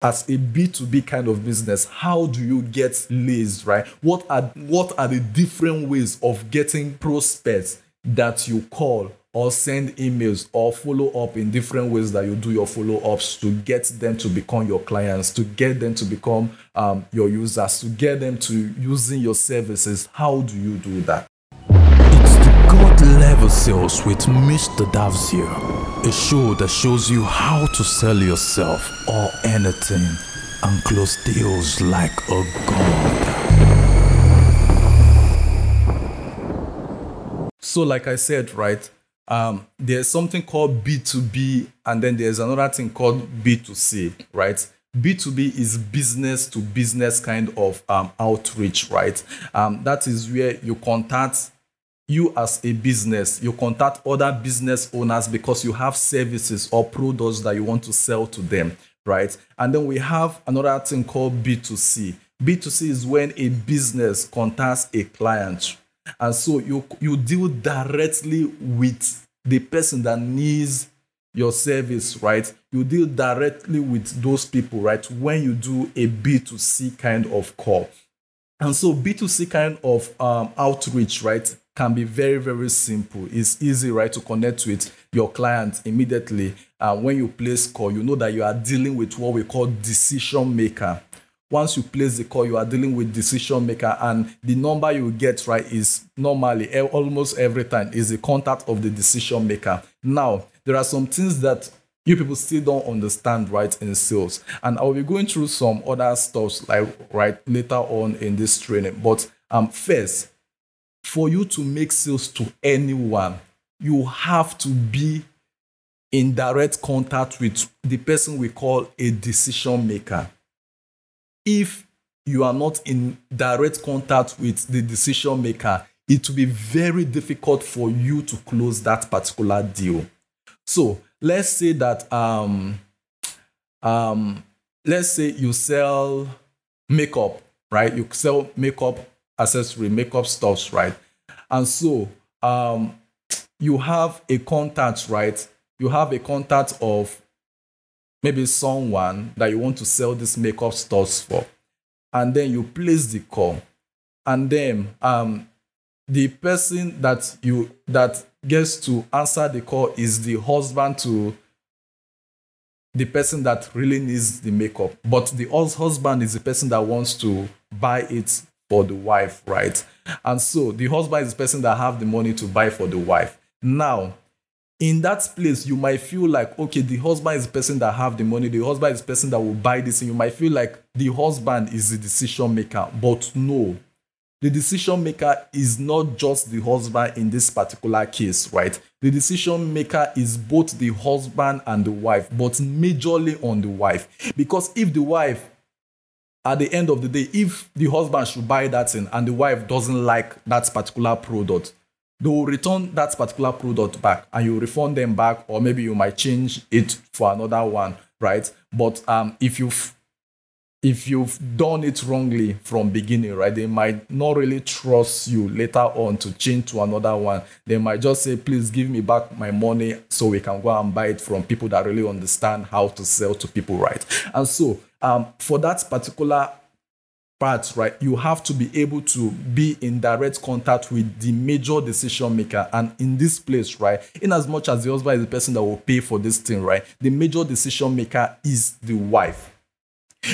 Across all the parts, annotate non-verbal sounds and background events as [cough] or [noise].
as a B2B kind of business, how do you get leads, right? What are what are the different ways of getting prospects that you call or send emails or follow up in different ways that you do your follow ups to get them to become your clients, to get them to become um, your users, to get them to using your services. How do you do that? It's the God Level Sales with Mr. Davzia, a show that shows you how to sell yourself or anything and close deals like a god. So, like I said, right, um, there's something called B2B, and then there's another thing called B2C, right? B2B is business to business kind of um, outreach, right? Um, that is where you contact you as a business, you contact other business owners because you have services or products that you want to sell to them, right? And then we have another thing called B2C. B2C is when a business contacts a client. And so you you deal directly with the person that needs your service, right? You deal directly with those people, right? When you do a B2C kind of call. And so B2C kind of um, outreach, right, can be very, very simple. It's easy, right, to connect with your client immediately. Uh, when you place call, you know that you are dealing with what we call decision maker. Once you place the call, you are dealing with decision maker, and the number you get right is normally almost every time is the contact of the decision maker. Now, there are some things that you people still don't understand right in sales and i'll be going through some other stuff like right later on in this training but um first for you to make sales to anyone you have to be in direct contact with the person we call a decision maker if you are not in direct contact with the decision maker it will be very difficult for you to close that particular deal so let's say that um, um, let's say you sell makeup, right? You sell makeup accessory, makeup stuffs, right? And so um, you have a contact, right? You have a contact of maybe someone that you want to sell this makeup stuffs for, and then you place the call, and then um, the person that you that gets to answer the call is the husband to the person that really needs the makeup. But the husband is the person that wants to buy it for the wife, right? And so the husband is the person that have the money to buy for the wife. Now, in that place, you might feel like, okay, the husband is the person that have the money. The husband is the person that will buy this. And you might feel like the husband is the decision maker. But no, the decision maker is not just the husband in this particular case, right? The decision maker is both the husband and the wife, but majorly on the wife. Because if the wife, at the end of the day, if the husband should buy that thing and the wife doesn't like that particular product, they will return that particular product back and you refund them back, or maybe you might change it for another one, right? But um, if you've if you've done it wrongly from beginning right they might not really trust you later on to change to another one they might just say please give me back my money so we can go and buy it from people that really understand how to sell to people right and so um, for that particular part right you have to be able to be in direct contact with the major decision maker and in this place right in as much as the husband is the person that will pay for this thing right the major decision maker is the wife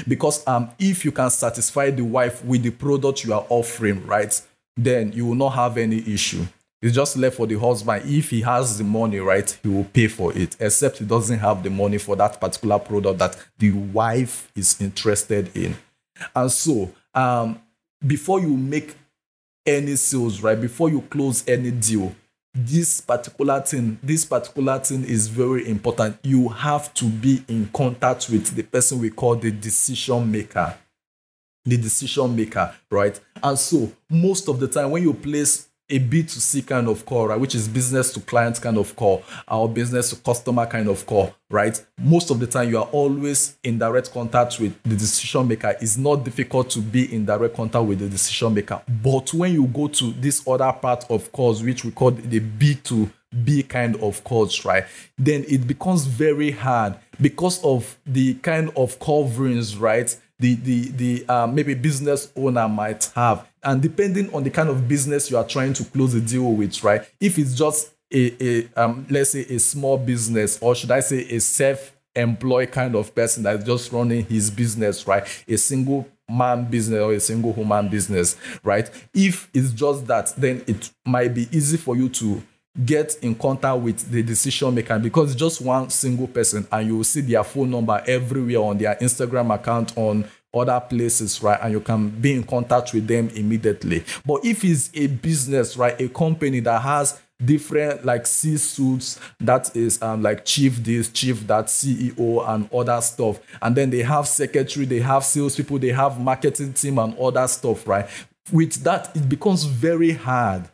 because um, if you can satisfy the wife with the product you are offering, right, then you will not have any issue. It's just left for the husband. If he has the money, right, he will pay for it, except he doesn't have the money for that particular product that the wife is interested in. And so, um, before you make any sales, right, before you close any deal, this particular thing this particular thing is very important you have to be in contact with the person we call the decision maker the decision maker right and so most of the time when you place a B2C kind of call, right, which is business to client kind of call, or business to customer kind of call, right? Most of the time, you are always in direct contact with the decision maker. It's not difficult to be in direct contact with the decision maker. But when you go to this other part of calls, which we call the B2 B kind of course, right? Then it becomes very hard because of the kind of coverings, right? The the the uh, maybe business owner might have, and depending on the kind of business you are trying to close a deal with, right? If it's just a, a um, let's say a small business, or should I say a self employed kind of person that's just running his business, right? A single man business or a single woman business, right? If it's just that, then it might be easy for you to get in contact with the decision maker because just one single person and you will see their phone number everywhere on their Instagram account on other places, right? And you can be in contact with them immediately. But if it's a business, right, a company that has different like C suits that is um like chief this, chief that, CEO and other stuff. And then they have secretary, they have salespeople, they have marketing team and other stuff, right? With that, it becomes very hard.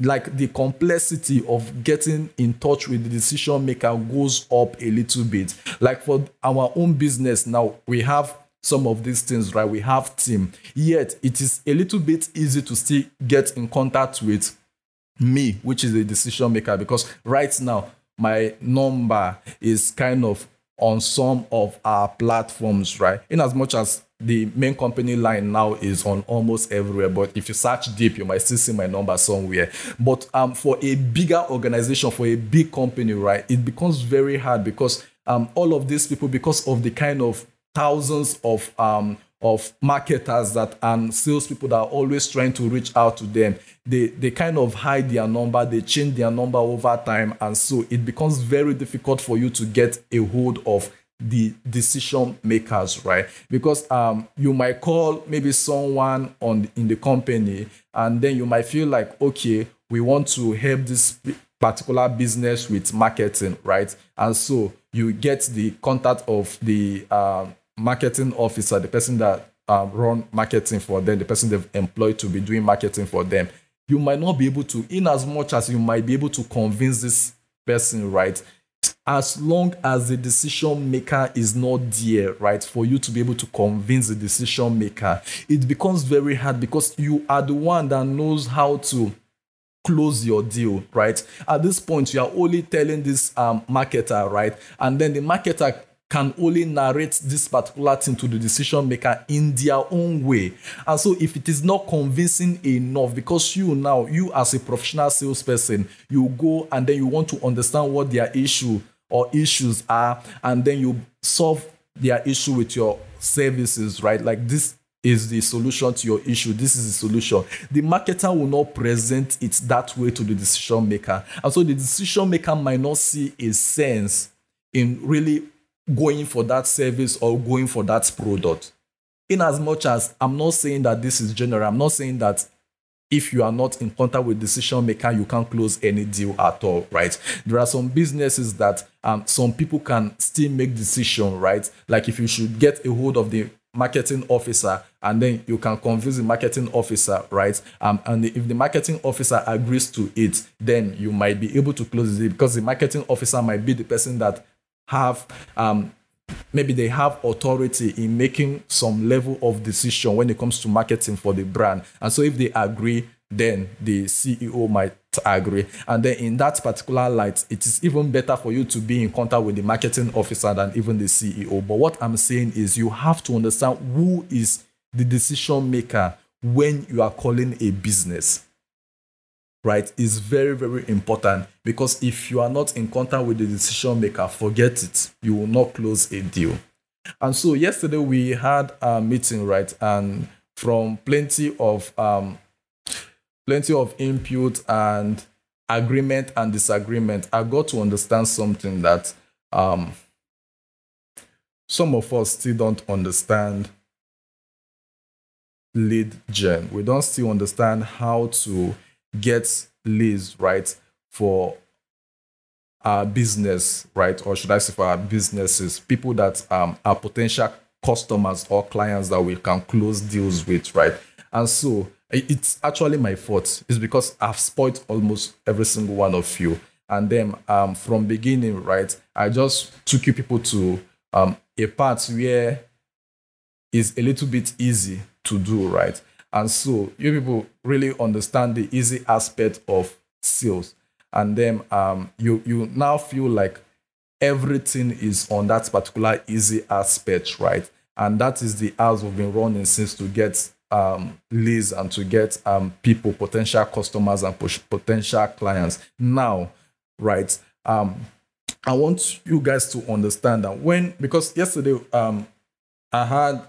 Like the complexity of getting in touch with the decision maker goes up a little bit. Like for our own business now, we have some of these things, right? We have team. Yet it is a little bit easy to still get in contact with me, which is a decision maker, because right now my number is kind of on some of our platforms, right? In as much as the main company line now is on almost everywhere, but if you search deep, you might still see my number somewhere. But um, for a bigger organization, for a big company, right, it becomes very hard because um, all of these people, because of the kind of thousands of um, of marketers that and salespeople that are always trying to reach out to them. They they kind of hide their number, they change their number over time, and so it becomes very difficult for you to get a hold of the decision makers, right? Because um, you might call maybe someone on in the company, and then you might feel like, okay, we want to help this particular business with marketing, right? And so you get the contact of the uh, marketing officer, the person that um, run marketing for them, the person they've employed to be doing marketing for them, you might not be able to, in as much as you might be able to convince this person, right? As long as the decision maker is not there, right, for you to be able to convince the decision maker, it becomes very hard because you are the one that knows how to close your deal, right? At this point, you are only telling this um, marketer, right? And then the marketer can only narrate this particular thing to the decision maker in their own way. And so, if it is not convincing enough, because you now, you as a professional salesperson, you go and then you want to understand what their issue or issues are, and then you solve their issue with your services, right? Like this is the solution to your issue. This is the solution. The marketer will not present it that way to the decision maker. And so the decision maker might not see a sense in really going for that service or going for that product. In as much as I'm not saying that this is general, I'm not saying that if you are not in contact with decision maker, you can't close any deal at all, right? There are some businesses that um, some people can still make decision, right? Like if you should get a hold of the marketing officer and then you can convince the marketing officer right um, and if the marketing officer agrees to it then you might be able to close it because the marketing officer might be the person that have um, maybe they have authority in making some level of decision when it comes to marketing for the brand. And so if they agree, then the CEO might agree. And then in that particular light, it is even better for you to be in contact with the marketing officer than even the CEO. But what I'm saying is you have to understand who is the decision maker when you are calling a business right, is very, very important because if you are not in contact with the decision maker, forget it. You will not close a deal. And so yesterday we had a meeting, right, and from plenty of um, plenty of input and agreement and disagreement, I got to understand something that um, some of us still don't understand lead gen. We don't still understand how to get leads, right, for our business, right, or should I say for our businesses, people that um, are potential customers or clients that we can close deals with, right? And so it's actually my fault. It's because I've spoiled almost every single one of you. And then um, from beginning, right, I just took you people to um, a part where it's a little bit easy to do, right? And so you people really understand the easy aspect of sales. and then um, you you now feel like everything is on that particular easy aspect, right? And that is the hours we've been running since to get um, leads and to get um, people, potential customers and potential clients. Now, right? Um, I want you guys to understand that when because yesterday um, I had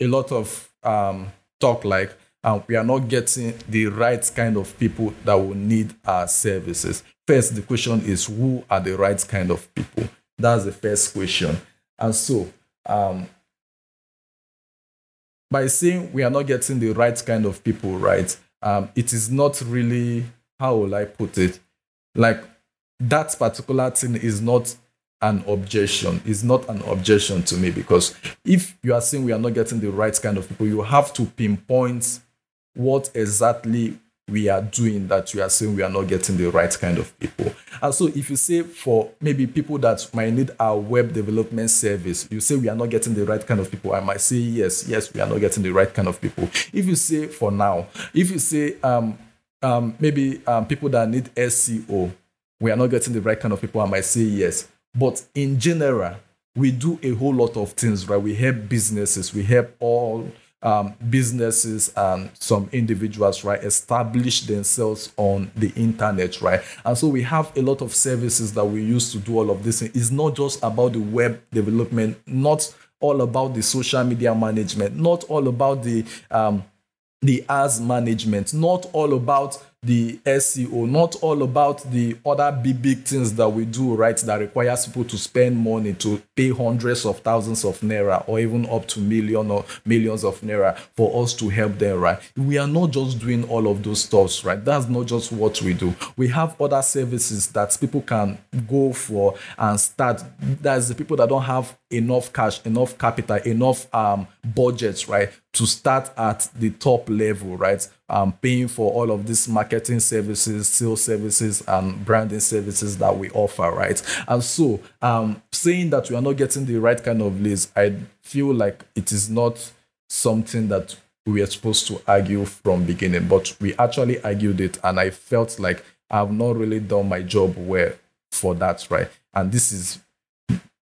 a lot of um, talk like um, we are not getting the right kind of people that will need our services. First, the question is who are the right kind of people? That's the first question. And so, um, by saying we are not getting the right kind of people right, um, it is not really, how will I put it? Like that particular thing is not an objection. Is not an objection to me because if you are saying we are not getting the right kind of people, you have to pinpoint what exactly we are doing that we are saying we are not getting the right kind of people. And so if you say for maybe people that might need our web development service, you say we are not getting the right kind of people, I might say yes, yes, we are not getting the right kind of people. If you say for now, if you say um, um, maybe um, people that need SEO, we are not getting the right kind of people, I might say yes. But in general, we do a whole lot of things, right? We help businesses, we help all um, businesses and some individuals, right, establish themselves on the internet, right? And so we have a lot of services that we use to do all of this. It's not just about the web development, not all about the social media management, not all about the um, the ads management, not all about the SEO, not all about the other big, big things that we do, right? That requires people to spend money to pay hundreds of thousands of naira or even up to million or millions of naira for us to help them, right? We are not just doing all of those stuffs, right? That's not just what we do. We have other services that people can go for and start. That's the people that don't have enough cash, enough capital, enough um budgets, right? To start at the top level, right? Um, paying for all of these marketing services, sales services, and branding services that we offer, right? And so, um, saying that we are not getting the right kind of leads, I feel like it is not something that we are supposed to argue from beginning, but we actually argued it, and I felt like I've not really done my job well for that, right? And this is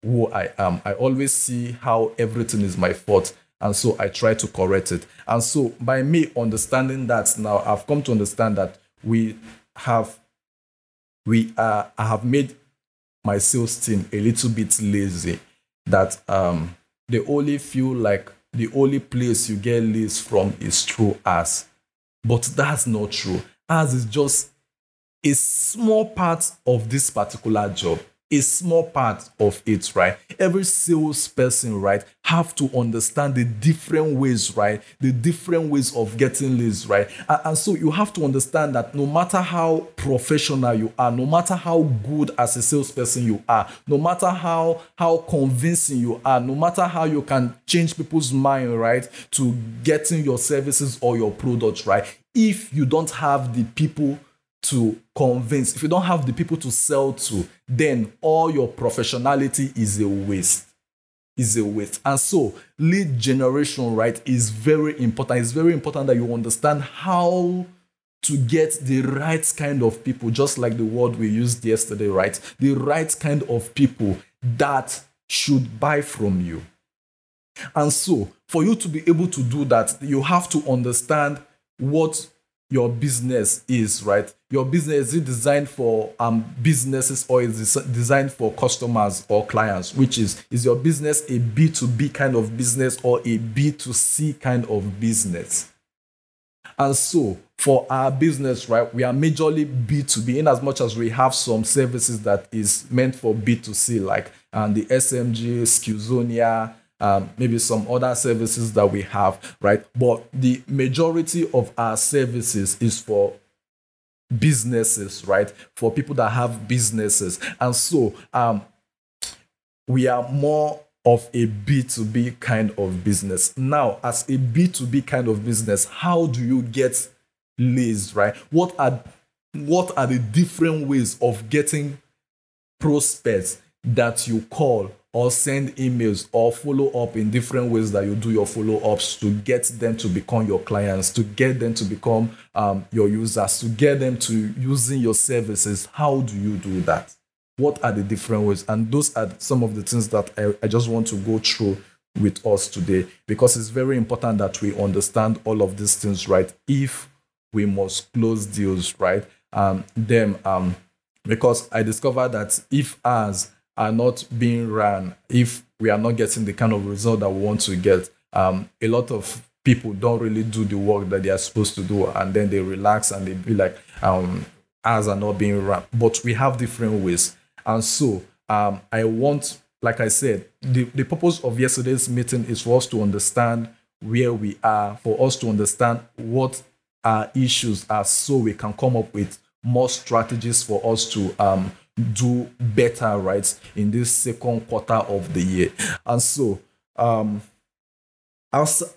who I am. I always see how everything is my fault. And so I try to correct it. And so by me understanding that now, I've come to understand that we have, we are, I have made my sales team a little bit lazy. That um, they only feel like the only place you get leads from is through us. But that's not true. As is just a small part of this particular job a small part of it, right? Every salesperson, right, have to understand the different ways, right? The different ways of getting leads, right? And, and, so you have to understand that no matter how professional you are, no matter how good as a salesperson you are, no matter how how convincing you are, no matter how you can change people's mind, right, to getting your services or your products, right? If you don't have the people to convince, if you don't have the people to sell to, then all your professionality is a waste. Is a waste. And so, lead generation, right, is very important. It's very important that you understand how to get the right kind of people, just like the word we used yesterday, right? The right kind of people that should buy from you. And so, for you to be able to do that, you have to understand what your business is, right? Your business is designed for um, businesses or is it designed for customers or clients? Which is is your business a B2B kind of business or a B2C kind of business? And so for our business, right, we are majorly B2B in as much as we have some services that is meant for B2C, like um, the SMG, Skillzonia, um, maybe some other services that we have, right? But the majority of our services is for businesses, right? For people that have businesses. And so um, we are more of a B2B kind of business. Now, as a B2B kind of business, how do you get leads, right? What are what are the different ways of getting prospects that you call or send emails or follow up in different ways that you do your follow ups to get them to become your clients, to get them to become um, your users, to get them to using your services. How do you do that? What are the different ways? And those are some of the things that I, I just want to go through with us today because it's very important that we understand all of these things, right? If we must close deals, right? Um, them, um, because I discovered that if ours are not being run, if we are not getting the kind of result that we want to get, um, a lot of people don't really do the work that they are supposed to do, and then they relax and they be like, um, ours are not being run. But we have different ways, and so um, I want, like I said, the, the purpose of yesterday's meeting is for us to understand where we are, for us to understand what our issues are, so we can come up with more strategies for us to um, do better right in this second quarter of the year. And so um as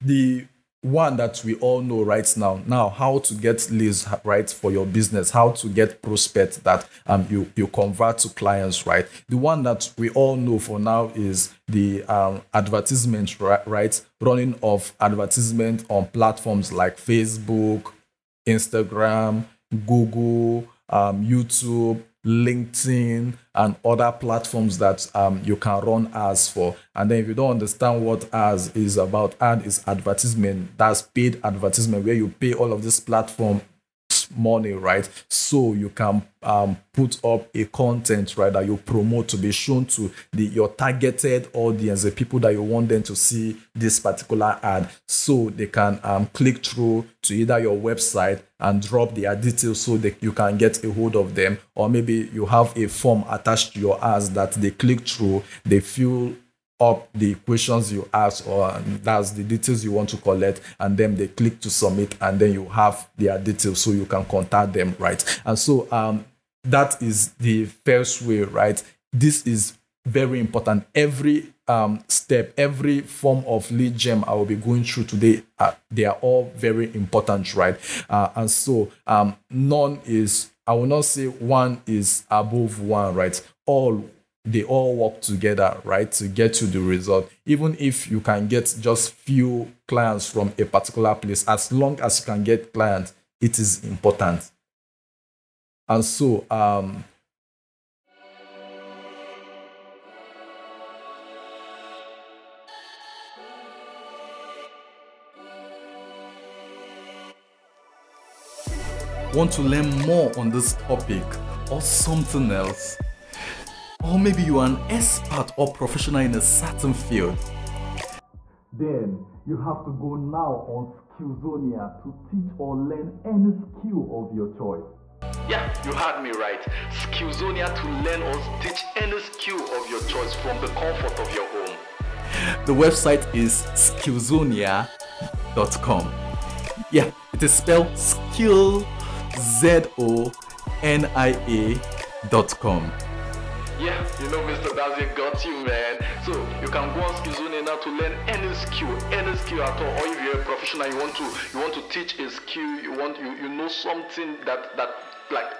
the one that we all know right now now how to get leads right for your business how to get prospects that um you you convert to clients right? The one that we all know for now is the um, advertisement right, running of advertisement on platforms like facebook instagram Google, um, YouTube, LinkedIn, and other platforms that um, you can run ads for. And then if you don't understand what ads is about, ad is advertisement. That's paid advertisement where you pay all of this platform money, right? So you can um, put up a content, right, that you promote to be shown to the your targeted audience, the people that you want them to see this particular ad, so they can um, click through to either your website and drop their details so that you can get a hold of them, or maybe you have a form attached to your ads that they click through, they fill up the questions you ask or that's the details you want to collect and then they click to submit and then you have their details so you can contact them right? And so um that is the first way right? This is very important. Every um, step every form of lead gem i will be going through today uh, they are all very important right? Uh, and so um, none is i will not say one is above one right? All they all work together right to get to the result. Even if you can get just few clients from a particular place as long as you can get clients it is important. And so um want to learn more on this topic or something else or maybe you are an expert or professional in a certain field, then you have to go now on Skillzonia to teach or learn any skill of your choice. Yeah, you heard me right. Skillzonia to learn or teach any skill of your choice from the comfort of your home. The website is skillzonia.com. Yeah, it is spelled skill Z O N I A.com. Yeah, you know Mr. Davzia got you, man. So you can go on Skillzonia now to learn any skill, any skill at all. Or if you're a professional, you want to you want to teach a skill, you want you you know something that that like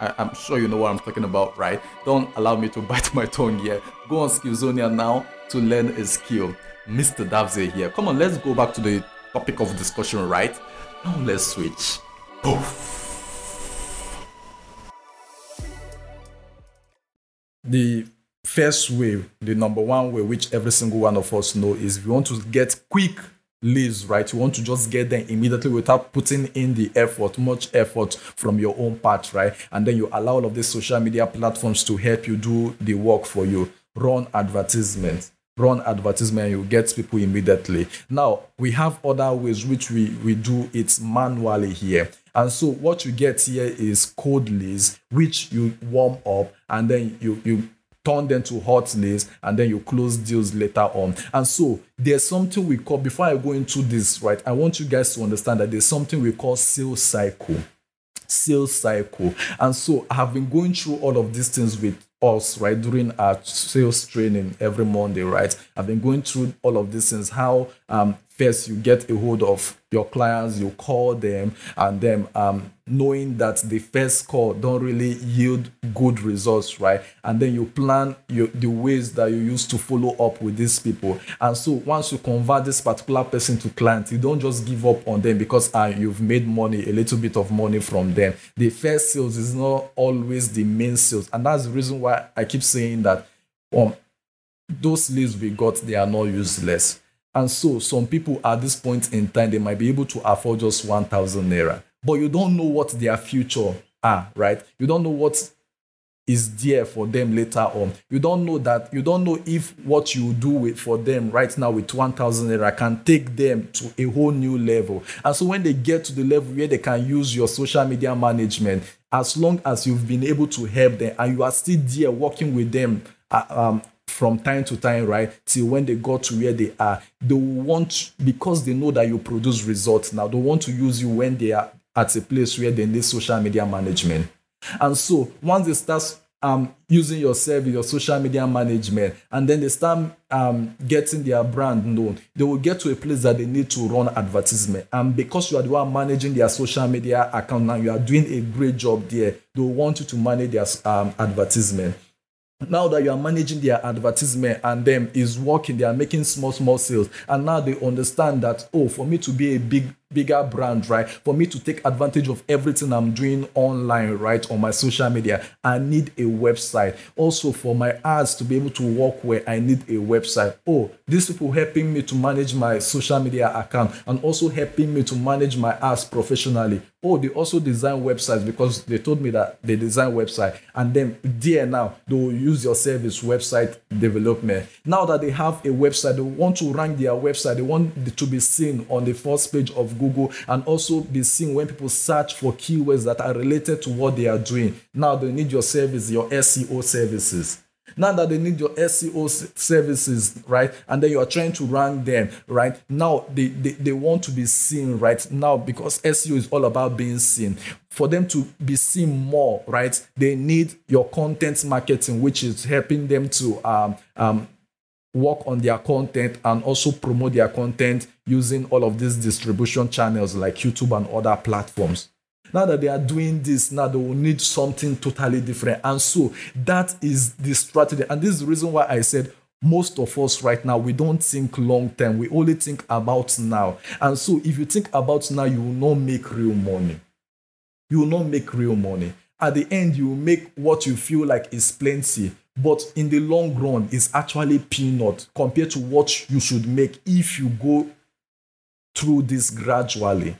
I, am sure you know what I'm talking about, right? Don't allow me to [laughs] bite my tongue here. Go on Skillzonia now to learn a skill. Mr. Davzia here. Come on, let's go back to the topic of discussion, right? Now let's switch. Poof. The first way, the number one way, which every single one of us know, is if you want to get quick leads, right? You want to just get them immediately without putting in the effort, much effort from your own part, right? And then you allow all of these social media platforms to help you do the work for you. Run advertisements run advertisement you get people immediately now we have other ways which we we do it manually here and so what you get here is cold leads which you warm up and then you you turn them to hot leads and then you close deals later on. And so there's something we call before i go into this right i want you guys to understand that there's something we call sales cycle. Sales cycle. And so i have been going through all of these things with us right during our sales training every monday right? I've been going through all of these things how um first you get a hold of your clients you call them and then um, knowing that the first call don't really yield good results right? And then you plan your, the ways that you use to follow up with these people. And so once you convert this particular person to client you don't just give up on them because uh, you've made money a little bit of money from them. The first sales is not always the main sales. And that's the reason why i keep saying that um, those leads we got they are not useless and so some people at this point in time, they might be able to afford just 1,000 naira. But you don't know what their future are, right? You don't know what is there for them later on. You don't know that, you don't know if what you do with for them right now with 1,000 naira can take them to a whole new level. And so when they get to the level where they can use your social media management, as long as you've been able to help them and you are still there working with them uh, um, from time to time, right? Till when they got to where they are, they want because they know that you produce results now. They want to use you when they are at a place where they need social media management. And so once they start um, using your service, your social media management, and then they start um, getting their brand known, they will get to a place that they need to run advertisement. And because you are the one managing their social media account now, you are doing a great job there. They want you to manage their um, advertisement now that you are managing their advertisement and them is working they are making small small sales. And now they understand that oh for me to be a big bigger brand, right? For me to take advantage of everything I'm doing online, right? On my social media, I need a website. Also, for my ads to be able to work where I need a website. Oh, these people helping me to manage my social media account and also helping me to manage my ads professionally. Oh, they also design websites because they told me that they design website. And then there now, they will use your service website development. Now that they have a website, they want to rank their website. They want to be seen on the first page of Google and also be seen when people search for keywords that are related to what they are doing. Now they need your service, your SEO services. Now that they need your SEO services, right? And then you are trying to rank them, right? Now they, they, they want to be seen, right? Now, because SEO is all about being seen. For them to be seen more, right? They need your content marketing, which is helping them to um, um, work on their content and also promote their content using all of these distribution channels like YouTube and other platforms. Now that they are doing this, now they will need something totally different. And so that is the strategy. And this is the reason why I said most of us right now, we don't think long term. We only think about now. And so if you think about now, you will not make real money. You will not make real money. At the end, you will make what you feel like is plenty but in the long run it's actually peanut compared to what you should make if you go through this gradually.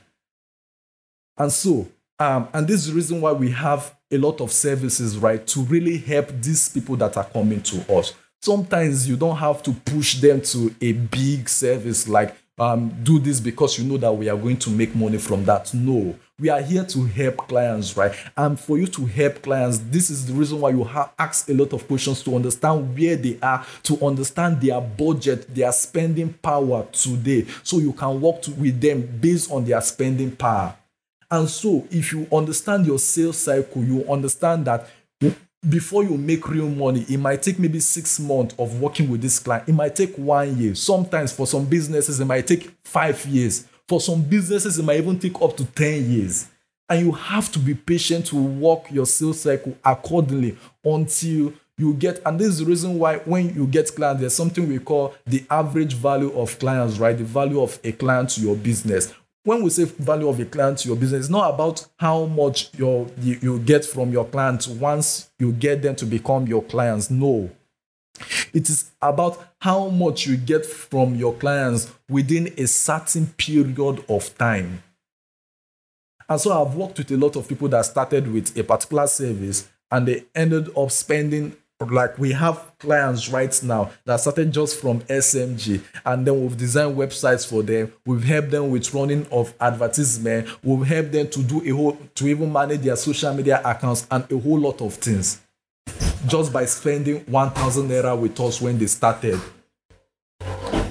And so um, and this is the reason why we have a lot of services right to really help these people that are coming to us. Sometimes you don't have to push them to a big service like um, do this because you know that we are going to make money from that no we are here to help clients, right? And for you to help clients, this is the reason why you have asked a lot of questions to understand where they are, to understand their budget, their spending power today, so you can work to, with them based on their spending power. And so, if you understand your sales cycle, you understand that before you make real money, it might take maybe six months of working with this client. It might take one year. Sometimes for some businesses, it might take five years. For some businesses, it might even take up to 10 years. And you have to be patient to work your sales cycle accordingly until you get, and this is the reason why when you get clients, there's something we call the average value of clients, right? The value of a client to your business. When we say value of a client to your business, it's not about how much you, you get from your clients once you get them to become your clients. No. It is about how much you get from your clients within a certain period of time. And so I've worked with a lot of people that started with a particular service and they ended up spending like we have clients right now that started just from SMG and then we've designed websites for them. We've helped them with running of advertisement. We've helped them to do a whole to even manage their social media accounts and a whole lot of things just by spending 1000 naira with us when they started.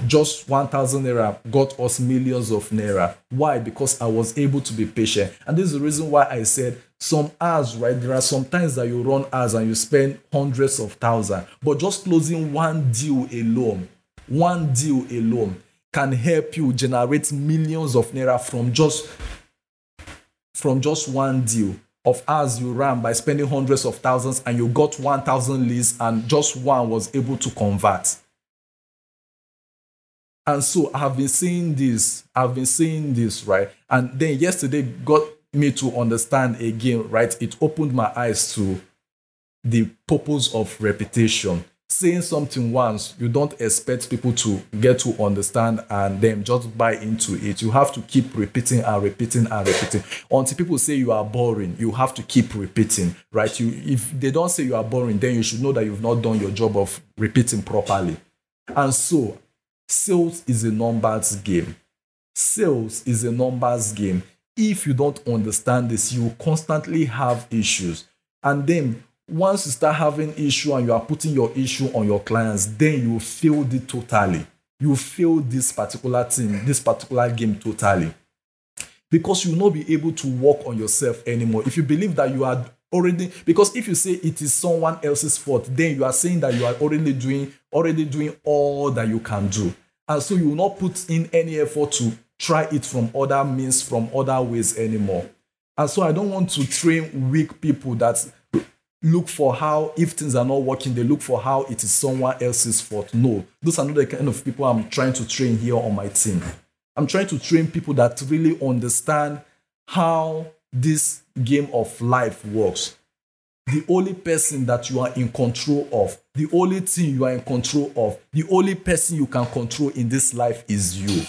Just 1000 naira got us millions of naira. Why? Because I was able to be patient. And this is the reason why I said some ads, right? There are some times that you run ads and you spend hundreds of thousands, but just closing one deal alone, one deal alone can help you generate millions of naira from just from just one deal of ours you ran by spending hundreds of thousands and you got 1000 leads and just one was able to convert and so i've been seeing this i've been seeing this right and then yesterday got me to understand again right it opened my eyes to the purpose of repetition saying something once, you don't expect people to get to understand and then just buy into it. You have to keep repeating and repeating and repeating until people say you are boring. You have to keep repeating, right? You if they don't say you are boring, then you should know that you've not done your job of repeating properly. And so, sales is a numbers game. Sales is a numbers game. If you don't understand this, you constantly have issues. And then once you start having issue and you are putting your issue on your clients, then you failed it totally. You failed this particular thing, this particular game totally. Because you will not be able to work on yourself anymore. If you believe that you are already because if you say it is someone else's fault, then you are saying that you are already doing already doing all that you can do. And so you will not put in any effort to try it from other means, from other ways anymore. And so I don't want to train weak people that look for how if things are not working they look for how it is someone else's fault no those are not the kind of people i'm trying to train here on my team i'm trying to train people that really understand how this game of life works the only person that you are in control of the only thing you are in control of the only person you can control in this life is you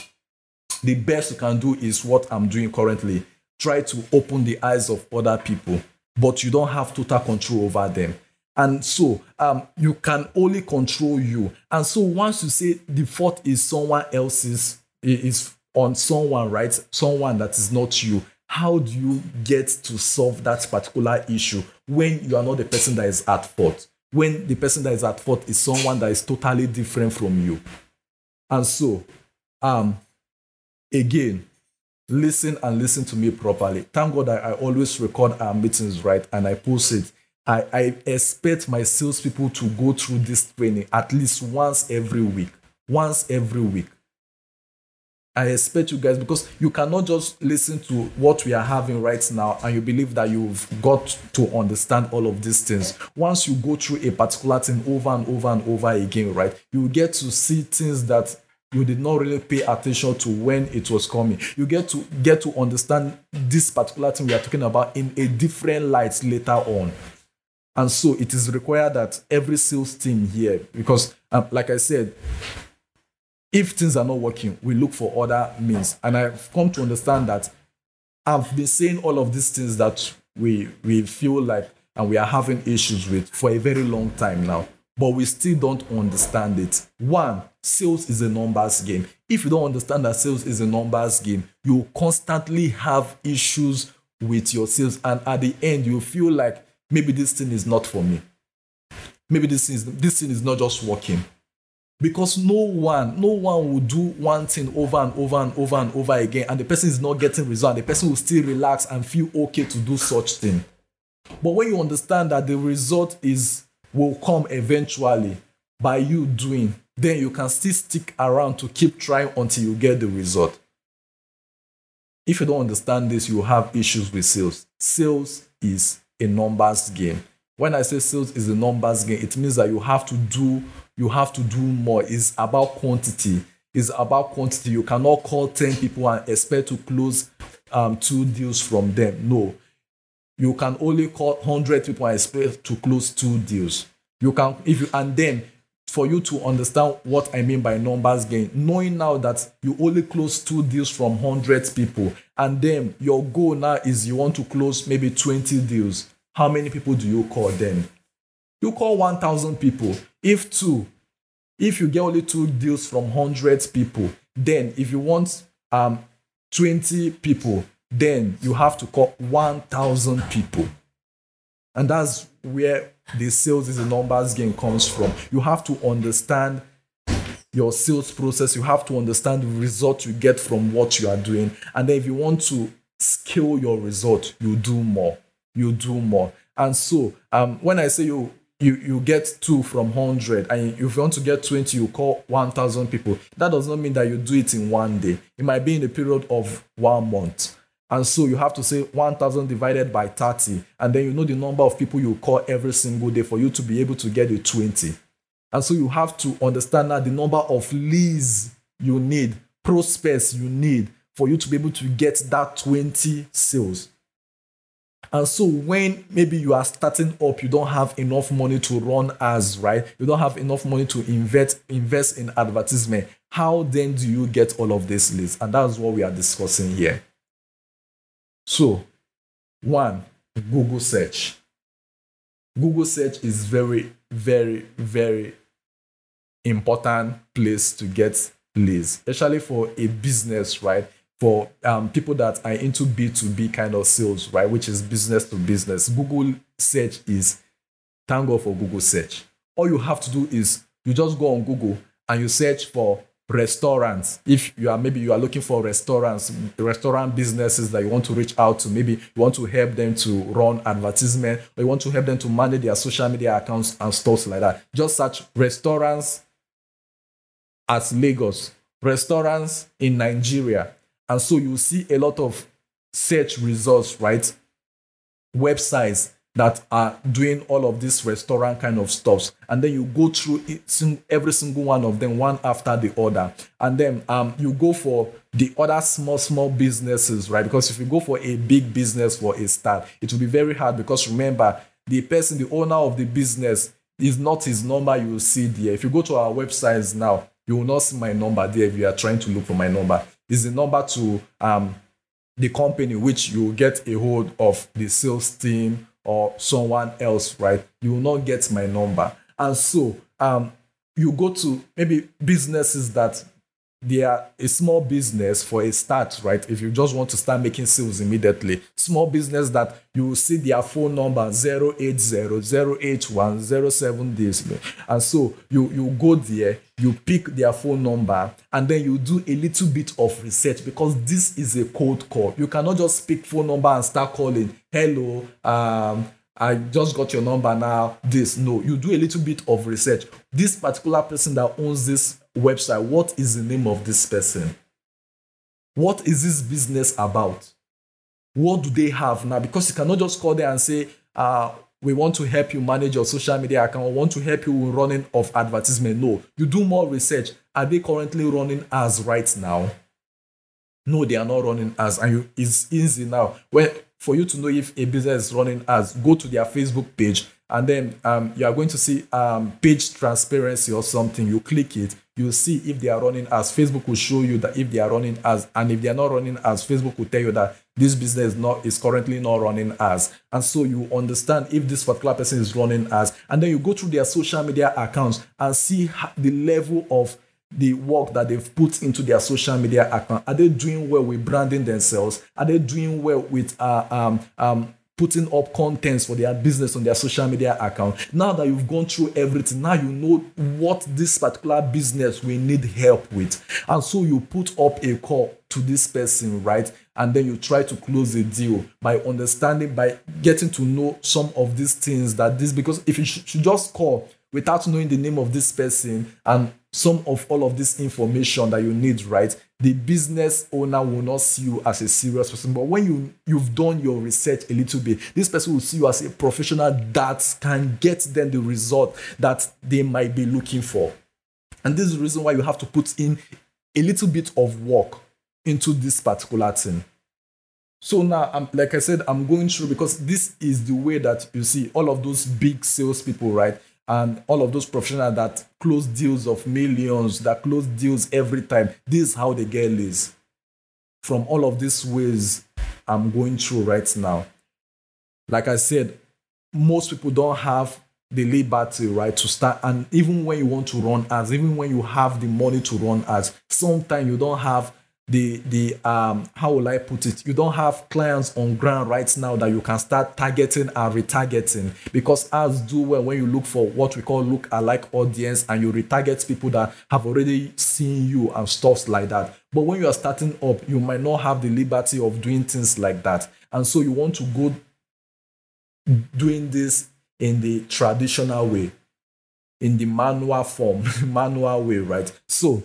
the best you can do is what i'm doing currently try to open the eyes of other people but you don't have total control over them. And so um, you can only control you. And so once you say the fault is someone else's, is on someone, right? Someone that is not you. How do you get to solve that particular issue when you are not the person that is at fault? When the person that is at fault is someone that is totally different from you. And so, um, again, listen and listen to me properly. Thank God that I always record our meetings right and I post it. I, I expect my salespeople to go through this training at least once every week. Once every week. I expect you guys because you cannot just listen to what we are having right now and you believe that you've got to understand all of these things. Once you go through a particular thing over and over and over again, right, you get to see things that you did not really pay attention to when it was coming. You get to get to understand this particular thing we are talking about in a different light later on. And so it is required that every sales team here, because um, like I said, if things are not working, we look for other means. And I've come to understand that I've been saying all of these things that we we feel like and we are having issues with for a very long time now but we still don't understand it. One, sales is a numbers game. If you don't understand that sales is a numbers game, you constantly have issues with your sales, and at the end, you feel like maybe this thing is not for me. Maybe this is this thing is not just working. Because no one, no one will do one thing over and over and over and over again, and the person is not getting result. The person will still relax and feel okay to do such thing. But when you understand that the result is will come eventually by you doing, then you can still stick around to keep trying until you get the result. If you don't understand this, you have issues with sales. Sales is a numbers game. When I say sales is a numbers game, it means that you have to do you have to do more. It's about quantity. It's about quantity. You cannot call 10 people and expect to close um, two deals from them. No, you can only call 100 people and expect to close two deals. You can, if you, and then for you to understand what I mean by numbers game, knowing now that you only close two deals from 100 people, and then your goal now is you want to close maybe 20 deals, how many people do you call then? You call 1,000 people. If two, if you get only two deals from 100 people, then if you want um, 20 people, then you have to call 1,000 people. And that's where the sales is a numbers game comes from. You have to understand your sales process. You have to understand the result you get from what you are doing. And then if you want to scale your result, you do more. You do more. And so um, when I say you you you get two from 100 and if you want to get 20 you call 1000 people. That does not mean that you do it in one day. It might be in a period of one month. And so you have to say 1000 divided by 30 and then you know the number of people you call every single day for you to be able to get a 20 and so you have to understand that the number of leads you need prospects you need for you to be able to get that 20 sales and so when maybe you are starting up, you don't have enough money to run ads, right? You don't have enough money to invest invest in advertisement. How then do you get all of these leads? And that's what we are discussing here. So, one, Google search. Google search is very, very, very important place to get leads, especially for a business, right? For um, people that are into B2B kind of sales, right, which is business to business, Google search is thank God for Google search. All you have to do is you just go on Google and you search for restaurants. If you are maybe you are looking for restaurants, restaurant businesses that you want to reach out to, maybe you want to help them to run advertisement or you want to help them to manage their social media accounts and stuff like that. Just search restaurants as Lagos, restaurants in Nigeria, and so you see a lot of search results, right? Websites that are doing all of this restaurant kind of stuff. And then you go through every single one of them, one after the other. And then um, you go for the other small, small businesses, right? Because if you go for a big business for a start, it will be very hard because remember, the person, the owner of the business, is not his number you will see there. If you go to our websites now, you will not see my number there if you are trying to look for my number is the number to um, the company which you get a hold of the sales team or someone else, right? You will not get my number. And so um, you go to maybe businesses that they are a small business for a start, right? If you just want to start making sales immediately, small business that you see their phone number 080 days. And so you, you go there, you pick their phone number, and then you do a little bit of research because this is a cold call. You cannot just pick phone number and start calling, hello, um, I just got your number now. This no, you do a little bit of research. This particular person that owns this website, what is the name of this person? What is this business about? What do they have now? Because you cannot just call there and say, uh, we want to help you manage your social media account, we want to help you with running of advertisement. No, you do more research. Are they currently running as right now? No, they are not running as, and you, it's easy now. When for you to know if a business is running ads, go to their Facebook page and then um, you are going to see um, page transparency or something. You click it, you see if they are running as Facebook will show you that if they are running as, and if they are not running as, Facebook will tell you that this business is not is currently not running as, and so you understand if this particular person is running as, and then you go through their social media accounts and see the level of the work that they've put into their social media account? Are they doing well with branding themselves? Are they doing well with uh, um, um, putting up contents for their business on their social media account? Now that you've gone through everything, now you know what this particular business will need help with. And so you put up a call to this person, right? And then you try to close a deal by understanding, by getting to know some of these things that this, because if you should just call without knowing the name of this person and some of all of this information that you need, right? The business owner will not see you as a serious person. But when you, you've done your research a little bit, this person will see you as a professional that can get them the result that they might be looking for. And this is the reason why you have to put in a little bit of work into this particular thing. So now, I'm, like I said, I'm going through because this is the way that you see all of those big salespeople, right? And all of those professionals that close deals of millions, that close deals every time. This is how they get leads. From all of these ways I'm going through right now. Like I said, most people don't have the liberty, right, to start. And even when you want to run ads, even when you have the money to run ads, sometimes you don't have the the um how will I put it? You don't have clients on ground right now that you can start targeting and retargeting because ads do well when you look for what we call look alike audience and you retarget people that have already seen you and stuff like that. But when you are starting up, you might not have the liberty of doing things like that, and so you want to go doing this in the traditional way, in the manual form, [laughs] manual way, right? So,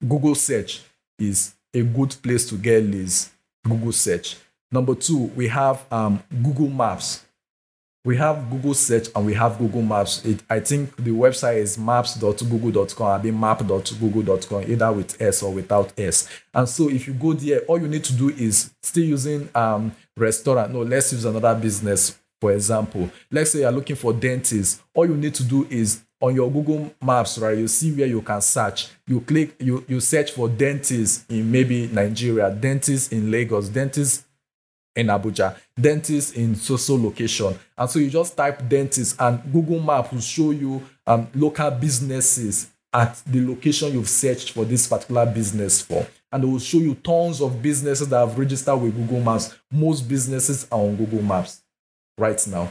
Google search is a good place to get leads. Google search. Number two, we have um, Google Maps. We have Google search and we have Google Maps. It, I think the website is maps.google.com. I mean map.google.com, either with S or without S. And so if you go there, all you need to do is still using um, restaurant. No, let's use another business. For example, let's say you're looking for dentists. All you need to do is on your Google Maps, right? You see where you can search. You click, you you search for dentists in maybe Nigeria, dentists in Lagos, dentists in Abuja, dentist in social location. And so you just type dentist and Google Map will show you um, local businesses at the location you've searched for this particular business for. And it will show you tons of businesses that have registered with Google Maps. Most businesses are on Google Maps right now.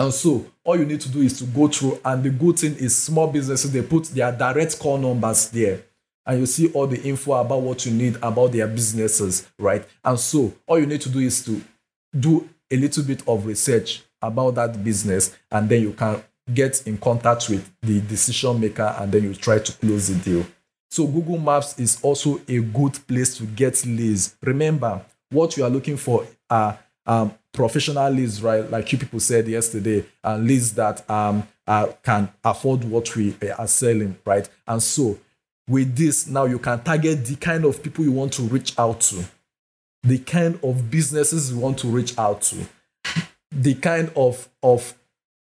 And so all you need to do is to go through, and the good thing is small businesses, they put their direct call numbers there and you see all the info about what you need about their businesses, right? And so all you need to do is to do a little bit of research about that business, and then you can get in contact with the decision maker, and then you try to close the deal. So Google Maps is also a good place to get leads. Remember, what you are looking for are um, professional leads, right? Like you people said yesterday, and leads that um, uh, can afford what we are selling, right? And so with this, now you can target the kind of people you want to reach out to, the kind of businesses you want to reach out to, the kind of, of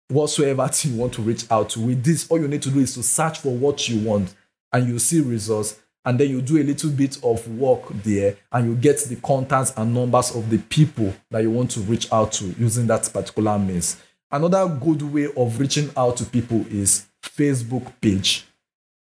whatsoever you want to reach out to. With this, all you need to do is to search for what you want and you see results. And then you do a little bit of work there and you get the contacts and numbers of the people that you want to reach out to using that particular means. Another good way of reaching out to people is Facebook page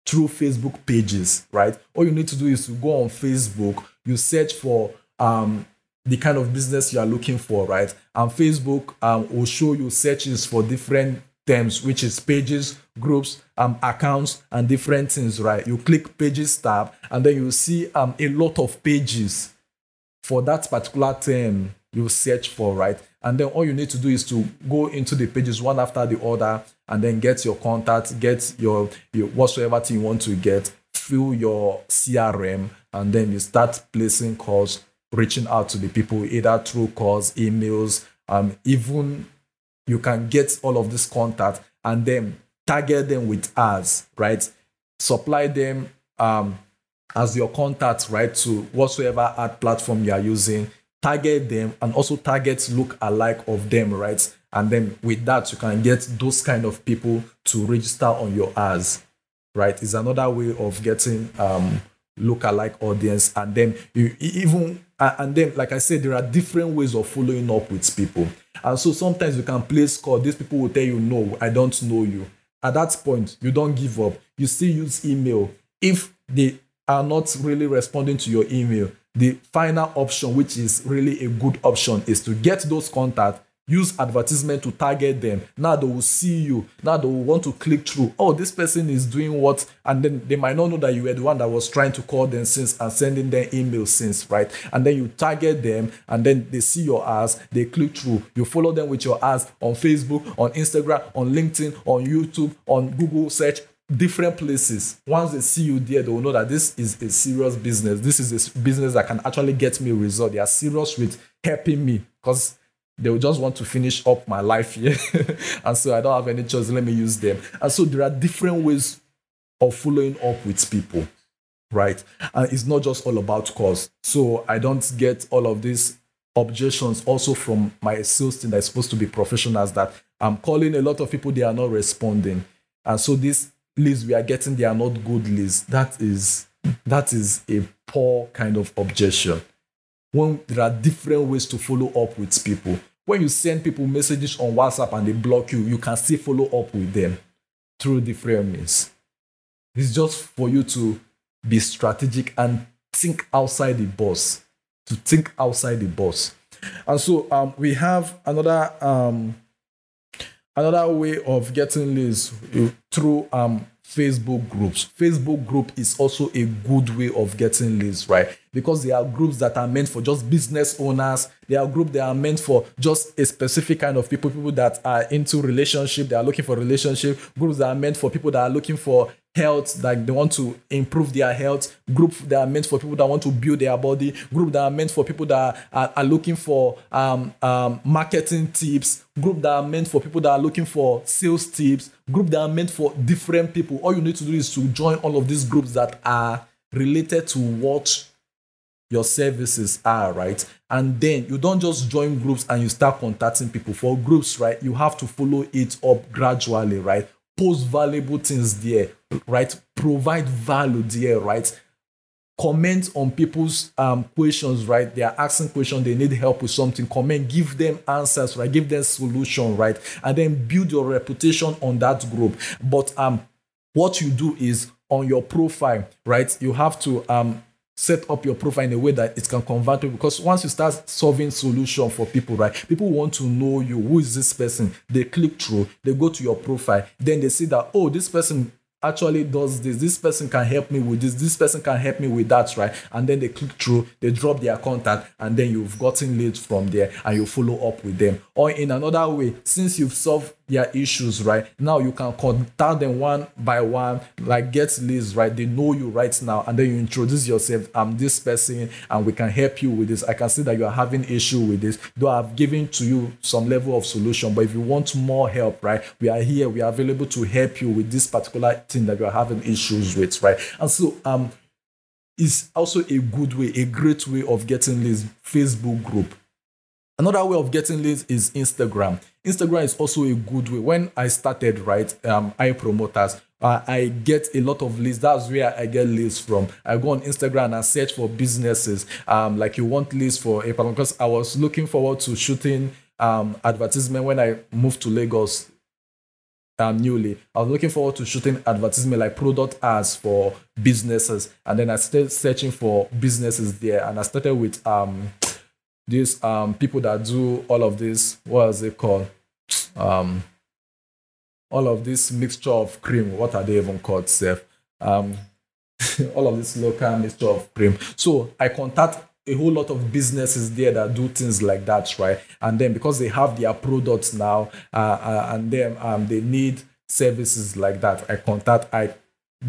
through Facebook pages, right? All you need to do is to go on Facebook, you search for um, the kind of business you are looking for, right? And Facebook um, will show you searches for different terms, which is pages, groups, um, accounts, and different things, right? You click pages tab, and then you see um, a lot of pages for that particular term you search for, right? And then all you need to do is to go into the pages one after the other and then get your contact, get your, your whatsoever thing you want to get, fill your CRM, and then you start placing calls, reaching out to the people either through calls, emails, um, even you can get all of this contact and then target them with ads, right? Supply them um, as your contact, right, to whatsoever ad platform you are using. Target them and also target look alike of them, right? and then with that you can get those kind of people to register on your ads right is another way of getting um lookalike audience and then you even and then like i said there are different ways of following up with people and so sometimes you can place call these people will tell you no i don't know you at that point you don't give up. You still use email. If they are not really responding to your email the final option which is really a good option is to get those contacts use advertisement to target them now they will see you now they will want to click through oh this person is doing what and then they might not know that you were the one that was trying to call them since and sending them emails since right and then you target them and then they see your ads they click through you follow them with your ads on facebook on instagram on linkedin on youtube on google search different places. Once they see you there, they will know that this is a serious business. This is a business that can actually get me result. They are serious with helping me because they will just want to finish up my life here. [laughs] and so I don't have any choice. Let me use them. And so there are different ways of following up with people, right? And it's not just all about cost. So I don't get all of these objections also from my sales team that's supposed to be professionals that I'm calling a lot of people, they are not responding. And so these leads we are getting, they are not good leads. That is that is a poor kind of objection when there are different ways to follow up with people when you send people messages on WhatsApp and they block you, you can still follow up with them through different means. It's just for you to be strategic and think outside the box. To think outside the box. And so um, we have another um, another way of getting leads through um, Facebook groups. Facebook group is also a good way of getting leads, right? Because there are groups that are meant for just business owners. There are groups that are meant for just a specific kind of people, people that are into relationship, they are looking for relationship. Groups that are meant for people that are looking for health, like they want to improve their health. Group that are meant for people that want to build their body. Group that are meant for people that are, are looking for um, um, marketing tips. Group that are meant for people that are looking for sales tips. Group that are meant for different people. All you need to do is to join all of these groups that are related to what your services are, right? And then you don't just join groups and you start contacting people. For groups, right, you have to follow it up gradually, right? Post valuable things there, right? Provide value there, right? Comment on people's um, questions, right? They are asking questions, they need help with something. Comment, give them answers, right? Give them solution, right? And then build your reputation on that group. But um, what you do is on your profile, right? You have to um set up your profile in a way that it can convert people. Because once you start solving solution for people right people want to know you who is this person? They click through they go to your profile then they see that oh this person actually does this this person can help me with this this person can help me with that right? And then they click through they drop their contact and then you've gotten leads from there and you follow up with them. Or in another way since you've solved their issues right? Now you can contact them one by one like get leads right? They know you right now and then you introduce yourself. I'm this person and we can help you with this. I can see that you are having issue with this. Though i've given to you some level of solution but if you want more help right? We are here we are available to help you with this particular thing that you are having issues with right? And so um is also a good way a great way of getting leads facebook group. Another way of getting leads is Instagram. Instagram is also a good way. When I started, right, um, iPromoterz, uh, I get a lot of leads. That's where I get leads from. I go on Instagram and search for businesses. Um, like you want leads for a problem because I was looking forward to shooting um advertisement when I moved to Lagos um, newly. I was looking forward to shooting advertisement like product ads for businesses, and then I started searching for businesses there, and I started with um these um people that do all of this what is it called? Um all of this mixture of cream what are they even called Seth? um [laughs] all of this local mixture of cream. So i contact a whole lot of businesses there that do things like that right? And then because they have their products now uh, uh, and then um, they need services like that i contact i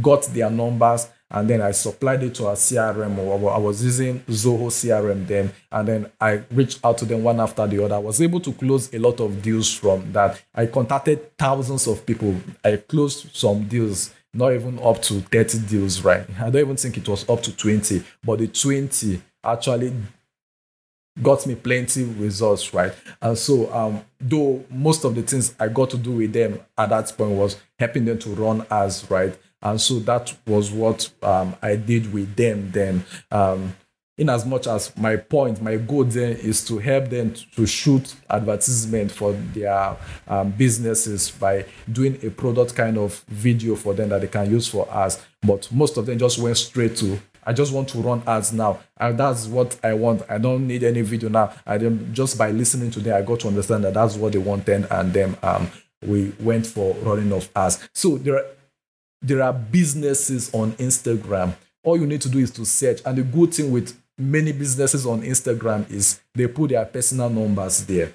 got their numbers and then I supplied it to a CRM or I was using Zoho CRM then and then I reached out to them one after the other. I was able to close a lot of deals from that. I contacted thousands of people. I closed some deals, not even up to 30 deals, right? I don't even think it was up to 20, but the 20 actually got me plenty results, right? And so, um, though most of the things I got to do with them at that point was helping them to run as right and so that was what um, I did with them then. Um, in as much as my point, my goal then is to help them to shoot advertisement for their um, businesses by doing a product kind of video for them that they can use for ads. But most of them just went straight to I just want to run ads now. And that's what I want. I don't need any video now. I then just by listening to them, I got to understand that that's what they wanted, and then um, we went for running of ads. So there there are businesses on Instagram. All you need to do is to search. And the good thing with many businesses on Instagram is they put their personal numbers there.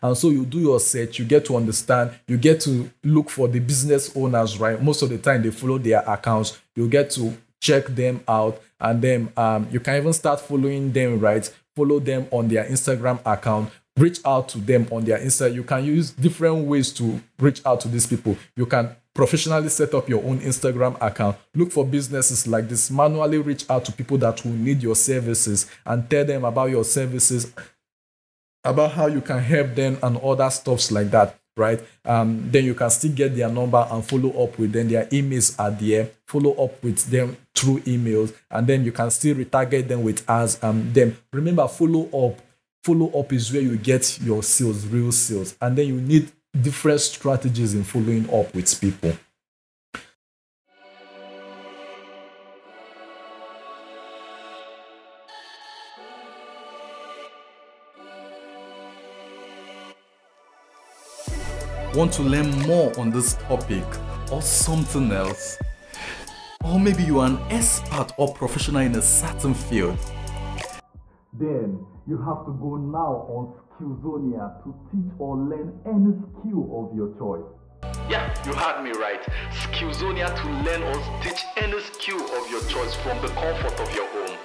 And so you do your search, you get to understand, you get to look for the business owners, right? Most of the time they follow their accounts. You get to check them out, and then um, you can even start following them, right? Follow them on their Instagram account reach out to them on their Insta. You can use different ways to reach out to these people. You can professionally set up your own Instagram account. Look for businesses like this. Manually reach out to people that will need your services and tell them about your services, about how you can help them and other stuffs like that. Right, um, then you can still get their number and follow up with them. Their emails are there. Follow up with them through emails, and then you can still retarget them with ads. Um, then remember, follow up follow up is where you get your sales, real sales. And then you need different strategies in following up with people. Want to learn more on this topic? or something else. Or maybe you are an expert or professional in a certain field. Then you have to go now on Skillzonia to teach or learn any skill of your choice. Yeah, you heard me right. Skillzonia to learn or teach any skill of your choice from the comfort of your home.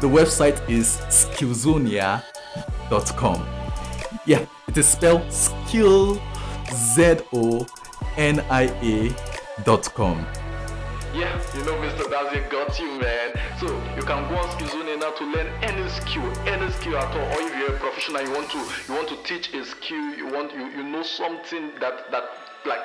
The website is skillzonia.com. Yeah, it is spelled skill Z O N I A.com. Yeah, you know Mr. Davzia got you, man. So you can go on Skillzonia now to learn any skill, any skill at all. Or if you're a professional, you want to you want to teach a skill, you want you you know something that that like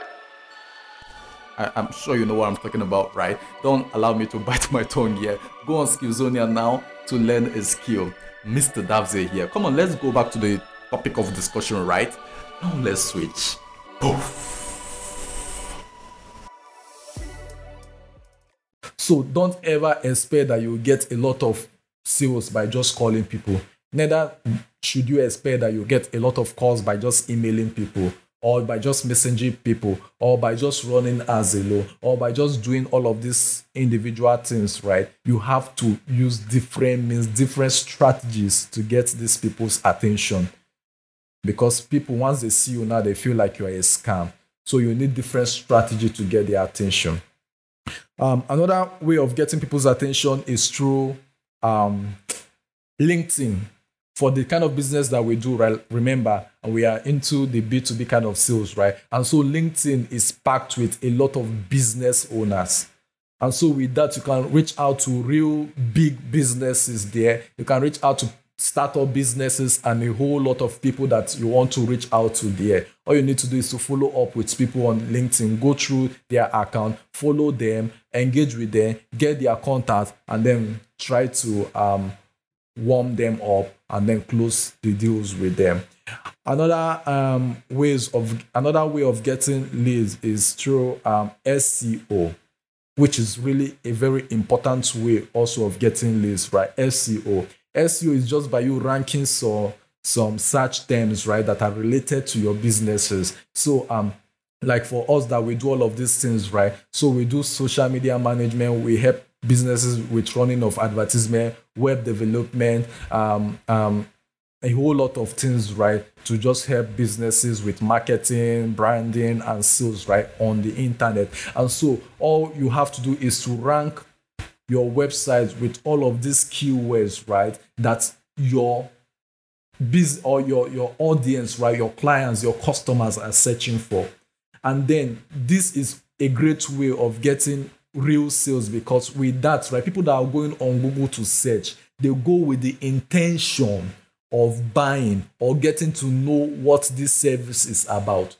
I, am sure you know what I'm talking about, right? Don't allow me to [laughs] bite my tongue here. Go on Skillzonia now to learn a skill. Mr. Davzia here. Come on, let's go back to the topic of discussion, right? Now let's switch. Poof. So don't ever expect that you get a lot of sales by just calling people. Neither should you expect that you get a lot of calls by just emailing people or by just messaging people or by just running as a low or by just doing all of these individual things right? You have to use different means different strategies to get these people's attention. Because people once they see you now they feel like you're a scam. So you need different strategy to get their attention um, another way of getting people's attention is through um, LinkedIn. For the kind of business that we do, right? Remember, we are into the B2B kind of sales, right? And so LinkedIn is packed with a lot of business owners. And so with that, you can reach out to real big businesses there. You can reach out to startup businesses and a whole lot of people that you want to reach out to there. All you need to do is to follow up with people on LinkedIn, go through their account, follow them, engage with them, get their contact, and then try to um, warm them up and then close the deals with them. Another um, ways of another way of getting leads is through um, SEO, which is really a very important way also of getting leads, right? SEO. SEO is just by you ranking some some search terms, right, that are related to your businesses. So um like for us that we do all of these things, right? So we do social media management, we help businesses with running of advertisement, web development, um, um, a whole lot of things, right, to just help businesses with marketing, branding, and sales, right, on the internet. And so all you have to do is to rank your website with all of these keywords, right? That your biz or your, your audience, right? Your clients, your customers are searching for. And then this is a great way of getting real sales because with that, right? People that are going on Google to search, they go with the intention of buying or getting to know what this service is about.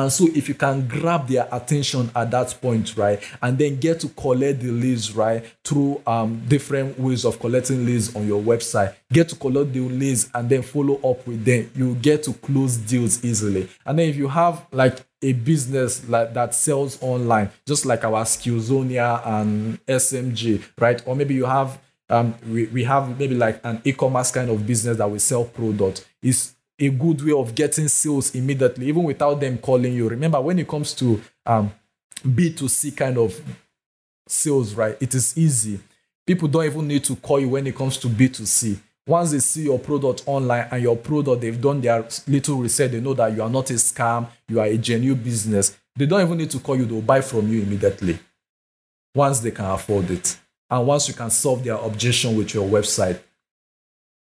And so, if you can grab their attention at that point, right, and then get to collect the leads, right, through um, different ways of collecting leads on your website, get to collect the leads and then follow up with them, you get to close deals easily. And then, if you have like a business like that sells online, just like our Skillzonia and SMG, right, or maybe you have um, we, we have maybe like an e-commerce kind of business that we sell products. Is a good way of getting sales immediately, even without them calling you. Remember, when it comes to um, B2C kind of sales, right, it is easy. People don't even need to call you when it comes to B2C. Once they see your product online and your product, they've done their little research, they know that you are not a scam, you are a genuine business. They don't even need to call you, they'll buy from you immediately once they can afford it. And once you can solve their objection with your website.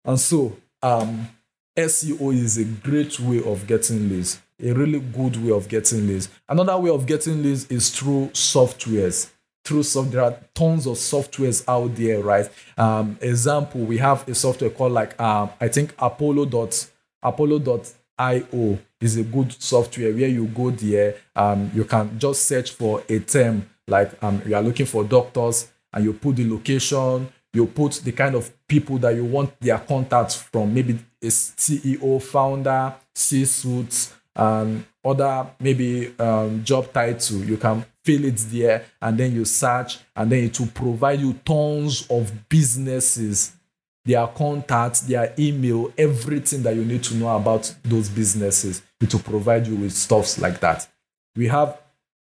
And so, um, SEO is a great way of getting leads, a really good way of getting leads. Another way of getting leads is through softwares. Through soft, there are tons of softwares out there, right? Um, example, we have a software called like um, I think Apollo dot Apollo.io is a good software where you go there, um, you can just search for a term like um, you are looking for doctors and you put the location, you put the kind of people that you want their contacts from, maybe a CEO, founder, C-suits, and other maybe um, job title. You can fill it there, and then you search, and then it will provide you tons of businesses, their contacts, their email, everything that you need to know about those businesses. It will provide you with stuffs like that. We have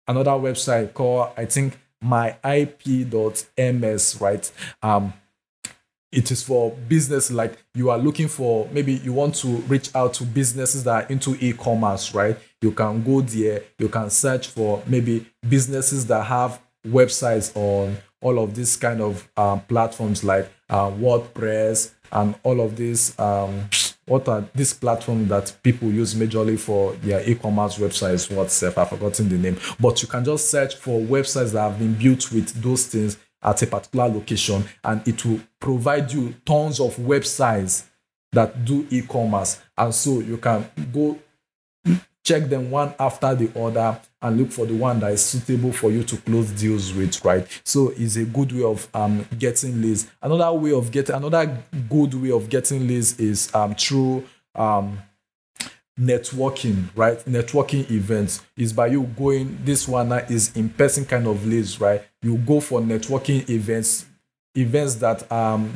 another website called I think myip.ms, right? Um, it is for business like you are looking for maybe you want to reach out to businesses that are into e-commerce right you can go there you can search for maybe businesses that have websites on all of these kind of um, platforms like uh, wordpress and all of these um, what are these platforms that people use majorly for their e-commerce websites? What's i've forgotten the name. But you can just search for websites that have been built with those things at a particular location and it will provide you tons of websites that do e-commerce. And so you can go check them one after the other and look for the one that is suitable for you to close deals with right so it's a good way of um, getting leads another way of getting another good way of getting leads is um, through um, networking, right? Networking events is by you going, this one is in person kind of leads, right? You go for networking events, events that um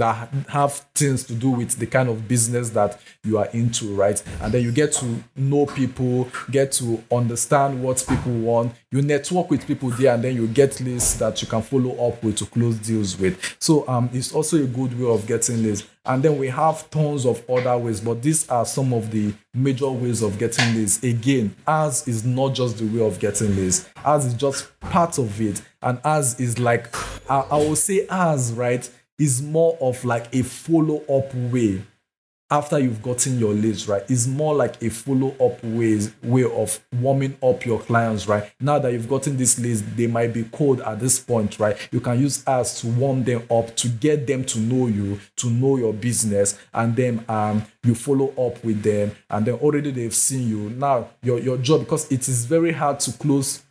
that have things to do with the kind of business that you are into, right? And then you get to know people, get to understand what people want. You network with people there, and then you get lists that you can follow up with to close deals with. So um, it's also a good way of getting leads. And then we have tons of other ways, but these are some of the major ways of getting leads. Again, as is not just the way of getting leads, as is just part of it, and as is like I, I will say as right is more of like a follow up way after you've gotten your leads, right? It's more like a follow up ways way of warming up your clients, right? Now that you've gotten this leads, they might be cold at this point, right? You can use us to warm them up to get them to know you, to know your business, and then um you follow up with them, and then already they've seen you. Now your your job because it is very hard to close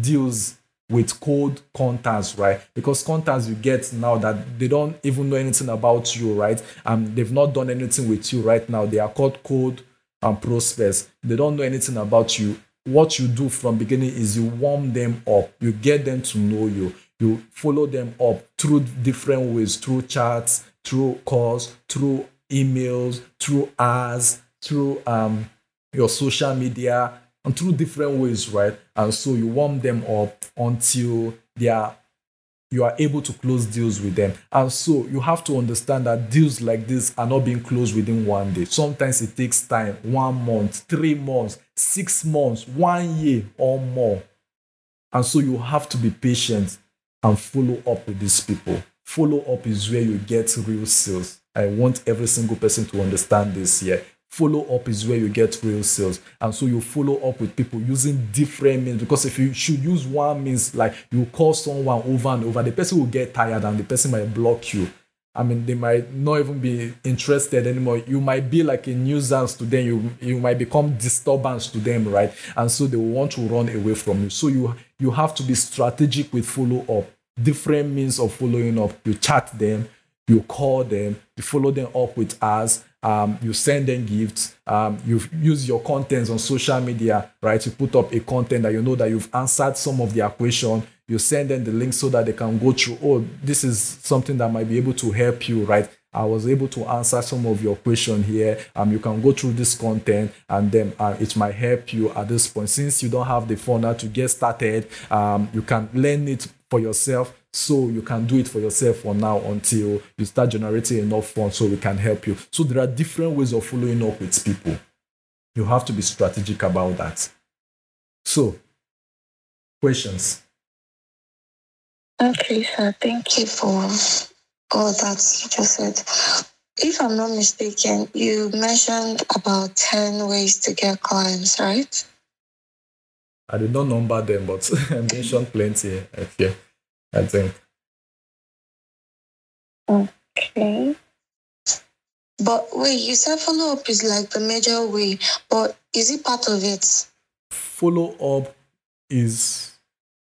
deals with cold contacts, right? Because contacts you get now that they don't even know anything about you, right? Um, they've not done anything with you right now. They are called cold um, prospects. They don't know anything about you. What you do from beginning is you warm them up. You get them to know you. You follow them up through different ways, through chats, through calls, through emails, through ads, through um, your social media, and through different ways, right? And so you warm them up until they are you are able to close deals with them. And so you have to understand that deals like this are not being closed within one day. Sometimes it takes time, one month, three months, six months, one year or more. And so you have to be patient and follow up with these people. Follow up is where you get real sales. I want every single person to understand this here. Follow up is where you get real sales. And so you follow up with people using different means because if you should use one means, like you call someone over and over, the person will get tired and the person might block you. I mean, they might not even be interested anymore. You might be like a nuisance to them. You you might become disturbance to them, right? And so they will want to run away from you. So you you have to be strategic with follow up. Different means of following up. You chat them, you call them, you follow them up with ads, um, you send them gifts, um, you use your contents on social media, right? You put up a content that you know that you've answered some of their question. You send them the link so that they can go through. Oh, this is something that might be able to help you, right? I was able to answer some of your question here. Um, you can go through this content and then uh, it might help you at this point. Since you don't have the funnel to get started, um, you can learn it for yourself so you can do it for yourself for now until you start generating enough funds so we can help you. So there are different ways of following up with people. You have to be strategic about that. So, questions? Okay, sir. Thank you for all that you just said. If I'm not mistaken, you mentioned about 10 ways to get clients, right? I did not number them, but [laughs] I mentioned plenty. I fear. I think. Okay. But wait, you said follow up is like the major way, but is it part of it? Follow up is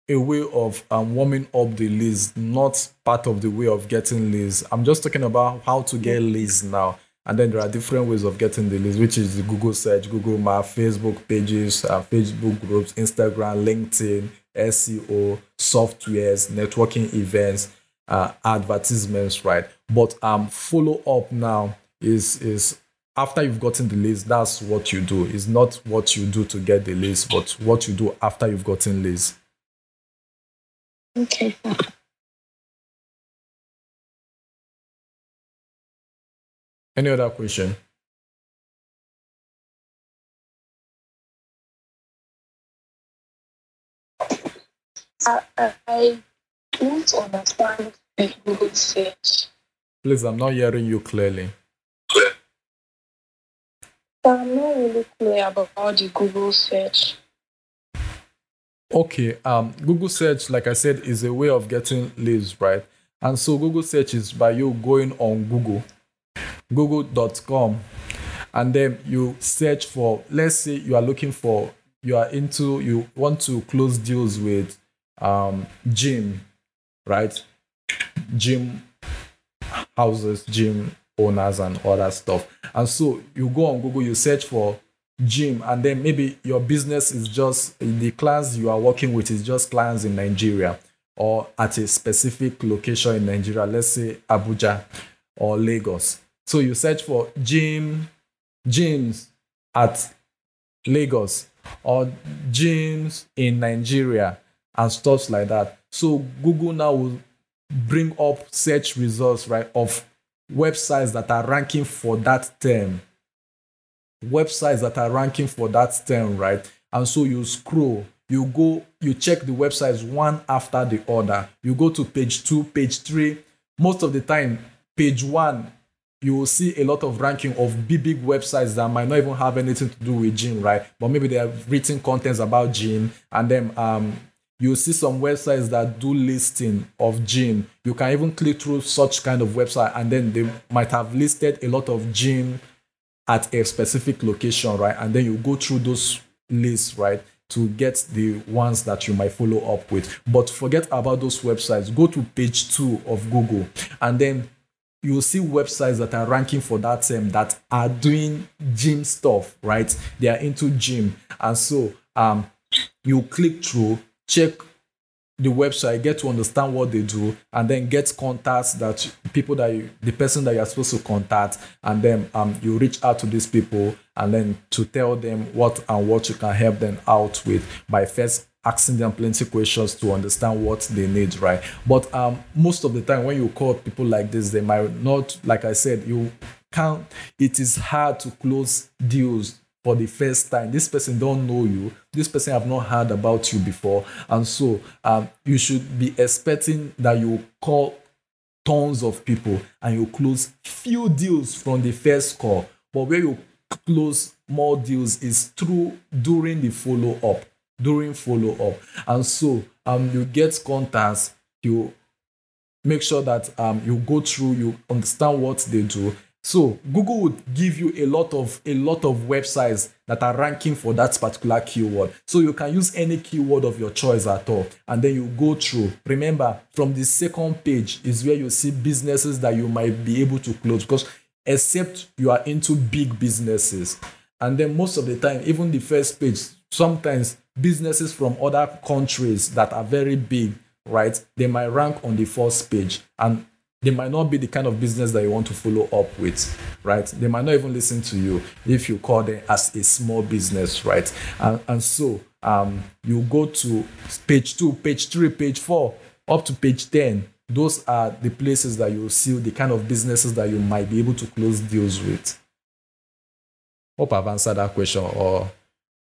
a way of um, warming up the leads, not part of the way of getting leads. I'm just talking about how to get leads now. And then there are different ways of getting the leads, which is the Google search, Google Map, Facebook pages, uh, Facebook groups, Instagram, LinkedIn, SEO, softwares, networking events, uh, advertisements, right? But um, follow up now is is after you've gotten the list, that's what you do. It's not what you do to get the list, but what you do after you've gotten list. Okay. Any other question? I, I, I don't understand the Google search. Please, I'm not hearing you clearly. I'm not really clear about the Google search. Okay, um, Google search, like I said, is a way of getting leads, right? And so Google search is by you going on Google, google.com, and then you search for, let's say you are looking for, you are into, you want to close deals with um, gym, right? Gym houses, gym owners, and all that stuff. And so you go on Google, you search for gym, and then maybe your business is just the clients you are working with is just clients in Nigeria or at a specific location in Nigeria, let's say Abuja or Lagos. So you search for gym, gyms at Lagos or gyms in Nigeria and stuff like that. So Google now will bring up search results, right, of websites that are ranking for that term. Websites that are ranking for that term, right? And so you scroll, you go, you check the websites one after the other. You go to page two, page three. Most of the time, page one, you will see a lot of ranking of big, big websites that might not even have anything to do with gym, right? But maybe they have written contents about gym, and then um, you see some websites that do listing of gym. You can even click through such kind of website, and then they might have listed a lot of gym at a specific location, right? And then you go through those lists, right? To get the ones that you might follow up with. But forget about those websites. Go to page two of Google, and then you'll see websites that are ranking for that term that are doing gym stuff, right? They are into gym. And so um, you click through, check the website, get to understand what they do, and then get contacts that people that you, the person that you're supposed to contact, and then um, you reach out to these people, and then to tell them what and what you can help them out with by first asking them plenty questions to understand what they need, right? But um, most of the time, when you call people like this, they might not, like I said, you can't. It is hard to close deals for the first time. This person don't know you. This person have not heard about you before, and so um, you should be expecting that you call tons of people and you close few deals from the first call. But where you close more deals is through during the follow up during follow up. And so um, you get contacts, you make sure that um, you go through, you understand what they do. So Google would give you a lot of a lot of websites that are ranking for that particular keyword. So you can use any keyword of your choice at all, and then you go through. Remember, from the second page is where you see businesses that you might be able to close because except you are into big businesses, and then most of the time, even the first page, sometimes businesses from other countries that are very big, right? They might rank on the first page and they might not be the kind of business that you want to follow up with, right? They might not even listen to you if you call them as a small business, right? And, and so um, you go to page two, page three, page four, up to page 10. Those are the places that you see the kind of businesses that you might be able to close deals with. Hope I've answered that question or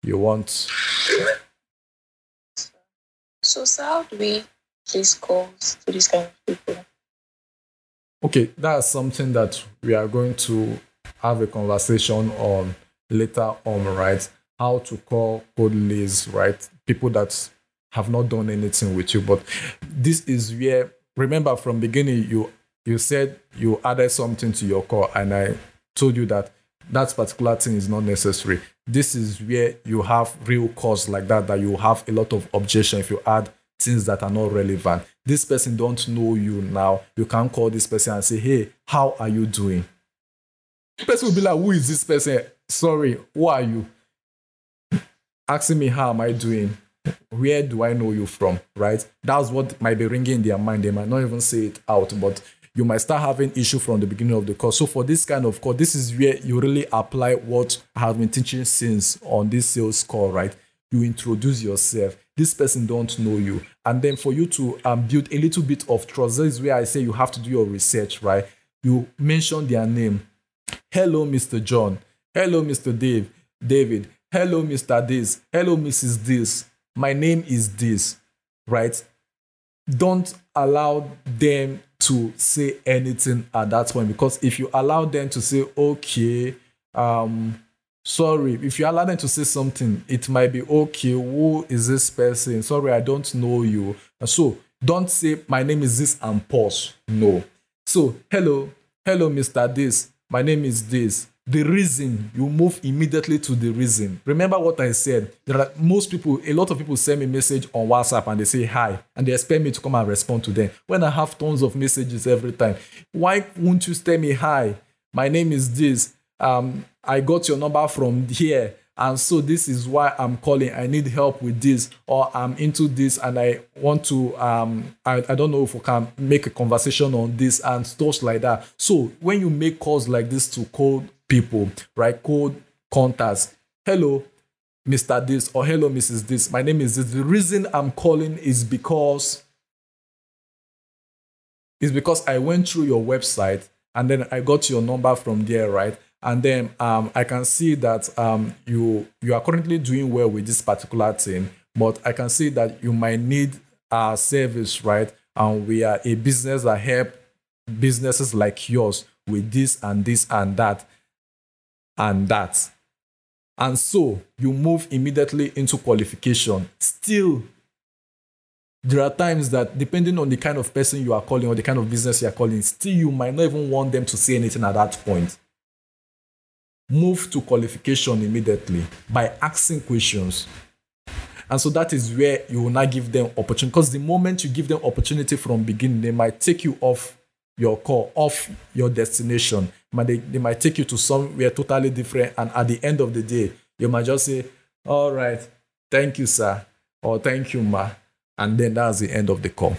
you want So, sir, how do we place calls to these kind of people? Okay, that's something that we are going to have a conversation on later on, right? How to call code leads, right? People that have not done anything with you. But this is where remember from beginning you you said you added something to your call and I told you that that particular thing is not necessary. This is where you have real cause like that, that you have a lot of objection if you add things that are not relevant. This person don't know you now. You can call this person and say, hey, how are you doing? Person will be like, who is this person? Sorry, who are you? Asking me how am I doing? Where do I know you from? Right? That's what might be ringing in their mind. They might not even say it out, but you might start having issue from the beginning of the course. So for this kind of course, this is where you really apply what I have been teaching since on this sales call, right? You introduce yourself. This person don't know you, and then for you to um, build a little bit of trust. This is where I say you have to do your research, right? You mention their name. Hello, Mr. John. Hello, Mr. Dave. David. Hello, Mr. This. Hello, Mrs. This. My name is this, right? Don't allow them to say anything at that point because if you allow them to say, okay, um, sorry, if you allow them to say something, it might be okay. Who is this person? Sorry, I don't know you. So don't say my name is this and pause. No. So hello, hello, Mr. This. My name is this the reason you move immediately to the reason remember what i said there are most people a lot of people send me message on whatsapp and they say hi and they expect me to come and respond to them when i have tons of messages every time why won't you tell me hi my name is this um, i got your number from here and so this is why i'm calling i need help with this or i'm into this and i want to um I, I don't know if we can make a conversation on this and stuff like that so when you make calls like this to cold people, right? Cold contacts. Hello, Mr. This or hello, Mrs. This. My name is this. The reason I'm calling is because is because I went through your website and then I got your number from there, right? And then um, I can see that um, you you are currently doing well with this particular thing, but I can see that you might need our service, right? And we are a business that help businesses like yours with this and this and that and that. And so you move immediately into qualification. Still, there are times that depending on the kind of person you are calling or the kind of business you are calling, still you might not even want them to say anything at that point. Move to qualification immediately by asking questions. And so that is where you will not give them opportunity. Because the moment you give them opportunity from beginning, they might take you off your call, off your destination they, they might take you to somewhere totally different. And at the end of the day, you might just say, All right, thank you, sir, or thank you, ma. And then that's the end of the call.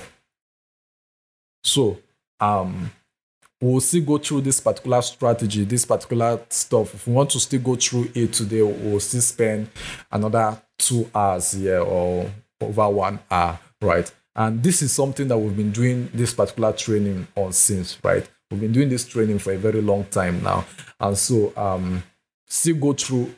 So, um, we'll still go through this particular strategy, this particular stuff. If we want to still go through it today, we'll still spend another two hours here or over one hour, right? And this is something that we've been doing this particular training on since, right? We've been doing this training for a very long time now. And so um still go through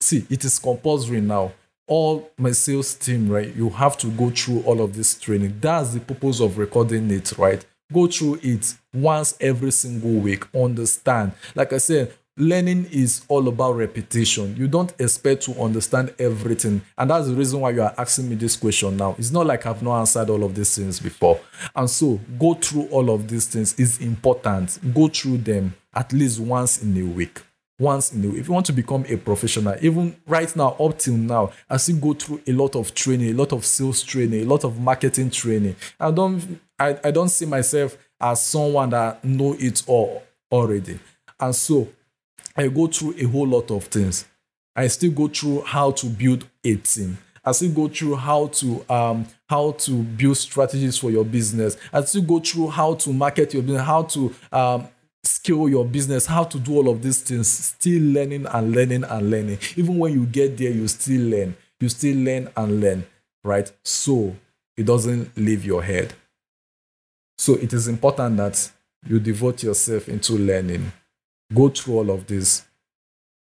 see it is compulsory now. All my sales team, right? You have to go through all of this training. That's the purpose of recording it, right? Go through it once every single week. Understand. Like I said, learning is all about repetition. You don't expect to understand everything. And that's the reason why you are asking me this question now. It's not like I've not answered all of these things before. And so go through all of these things is important. Go through them at least once in a week. Once week. If you want to become a professional, even right now, up till now, I still go through a lot of training, a lot of sales training, a lot of marketing training. I don't I, I don't see myself as someone that know it all already. And so I go through a whole lot of things. I still go through how to build a team. I still go through how to um, how to build strategies for your business. I still go through how to market your business, how to um, scale your business, how to do all of these things. Still learning and learning and learning. Even when you get there, you still learn. You still learn and learn, right? So it doesn't leave your head. So it is important that you devote yourself into learning go through all of this.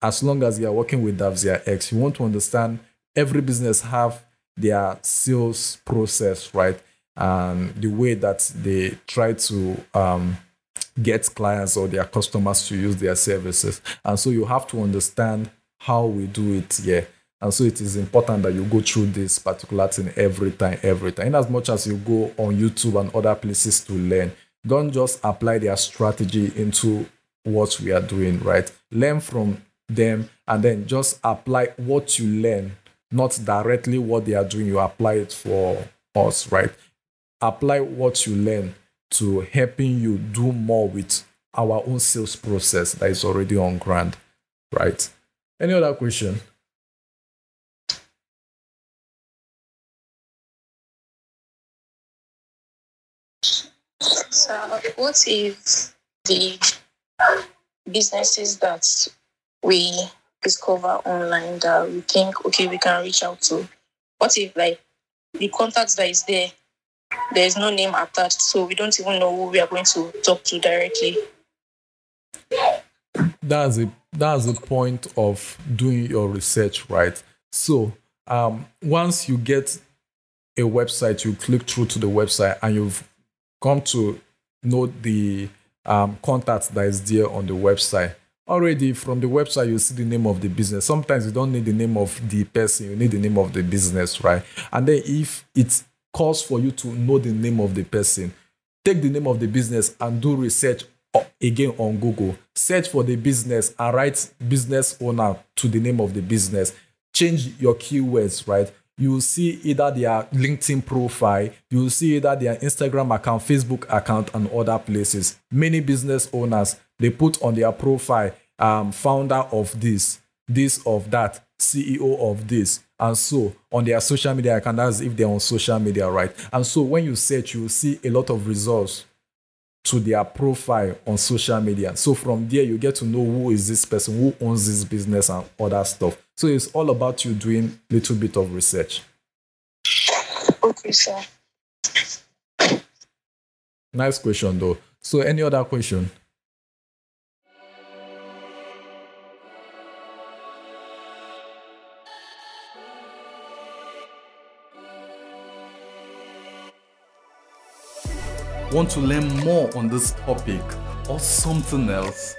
As long as you are working with Davzia X, you want to understand every business have their sales process, right? And the way that they try to um, get clients or their customers to use their services. And so you have to understand how we do it here. And so it is important that you go through this particular thing every time, every time. In as much as you go on YouTube and other places to learn, don't just apply their strategy into what we are doing, right? Learn from them and then just apply what you learn, not directly what they are doing. You apply it for us, right? Apply what you learn to helping you do more with our own sales process that is already on ground, right? Any other question? So, what if the businesses that we discover online that we think okay we can reach out to what if like the contact that is there there's no name attached so we don't even know who we are going to talk to directly. That's a that's the point of doing your research right? So um, once you get a website you click through to the website and you've come to know the um, contact that is there on the website. Already from the website you see the name of the business. Sometimes you don't need the name of the person you need the name of the business right? And then if it calls for you to know the name of the person. Take the name of the business and do research again on google. Search for the business and write business owner to the name of the business. Change your keywords right? You will see either their LinkedIn profile, you will see either their Instagram account, Facebook account, and other places. Many business owners they put on their profile, um, founder of this, this of that, CEO of this, and so on their social media account. That's if they're on social media, right? And so when you search, you will see a lot of results to their profile on social media. So from there, you get to know who is this person, who owns this business, and other stuff. So it's all about you doing a little bit of research. okay sir Nice question, though. So any other question? Want to learn more on this topic or something else?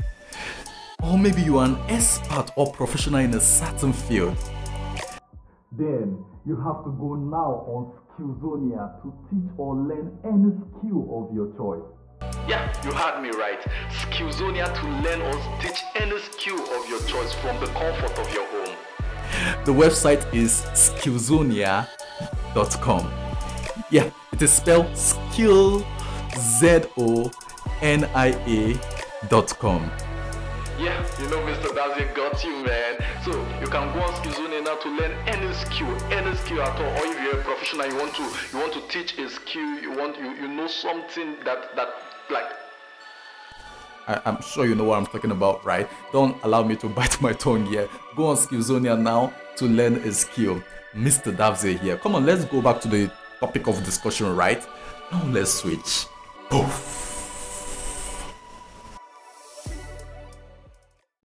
Or maybe you are an expert or professional in a certain field? Then you have to go now on Skillzonia to teach or learn any skill of your choice. Yeah, you heard me right. Skillzonia to learn or teach any skill of your choice from the comfort of your home. The website is skillzonia.com. Yeah, it is spelled skill Z O N I A dot com. Yeah, you know Mr. Davzia got you, man. So you can go on Skillzonia now to learn any skill, any skill at all. Or if you're a professional, you want to you want to teach a skill, you want you you know something that that like I, am sure you know what I'm talking about, right? Don't allow me to [laughs] bite my tongue here. Go on Skillzonia now to learn a skill. Mr. Davzia here. Come on, let's go back to the topic of discussion, right? Now let's switch. Poof.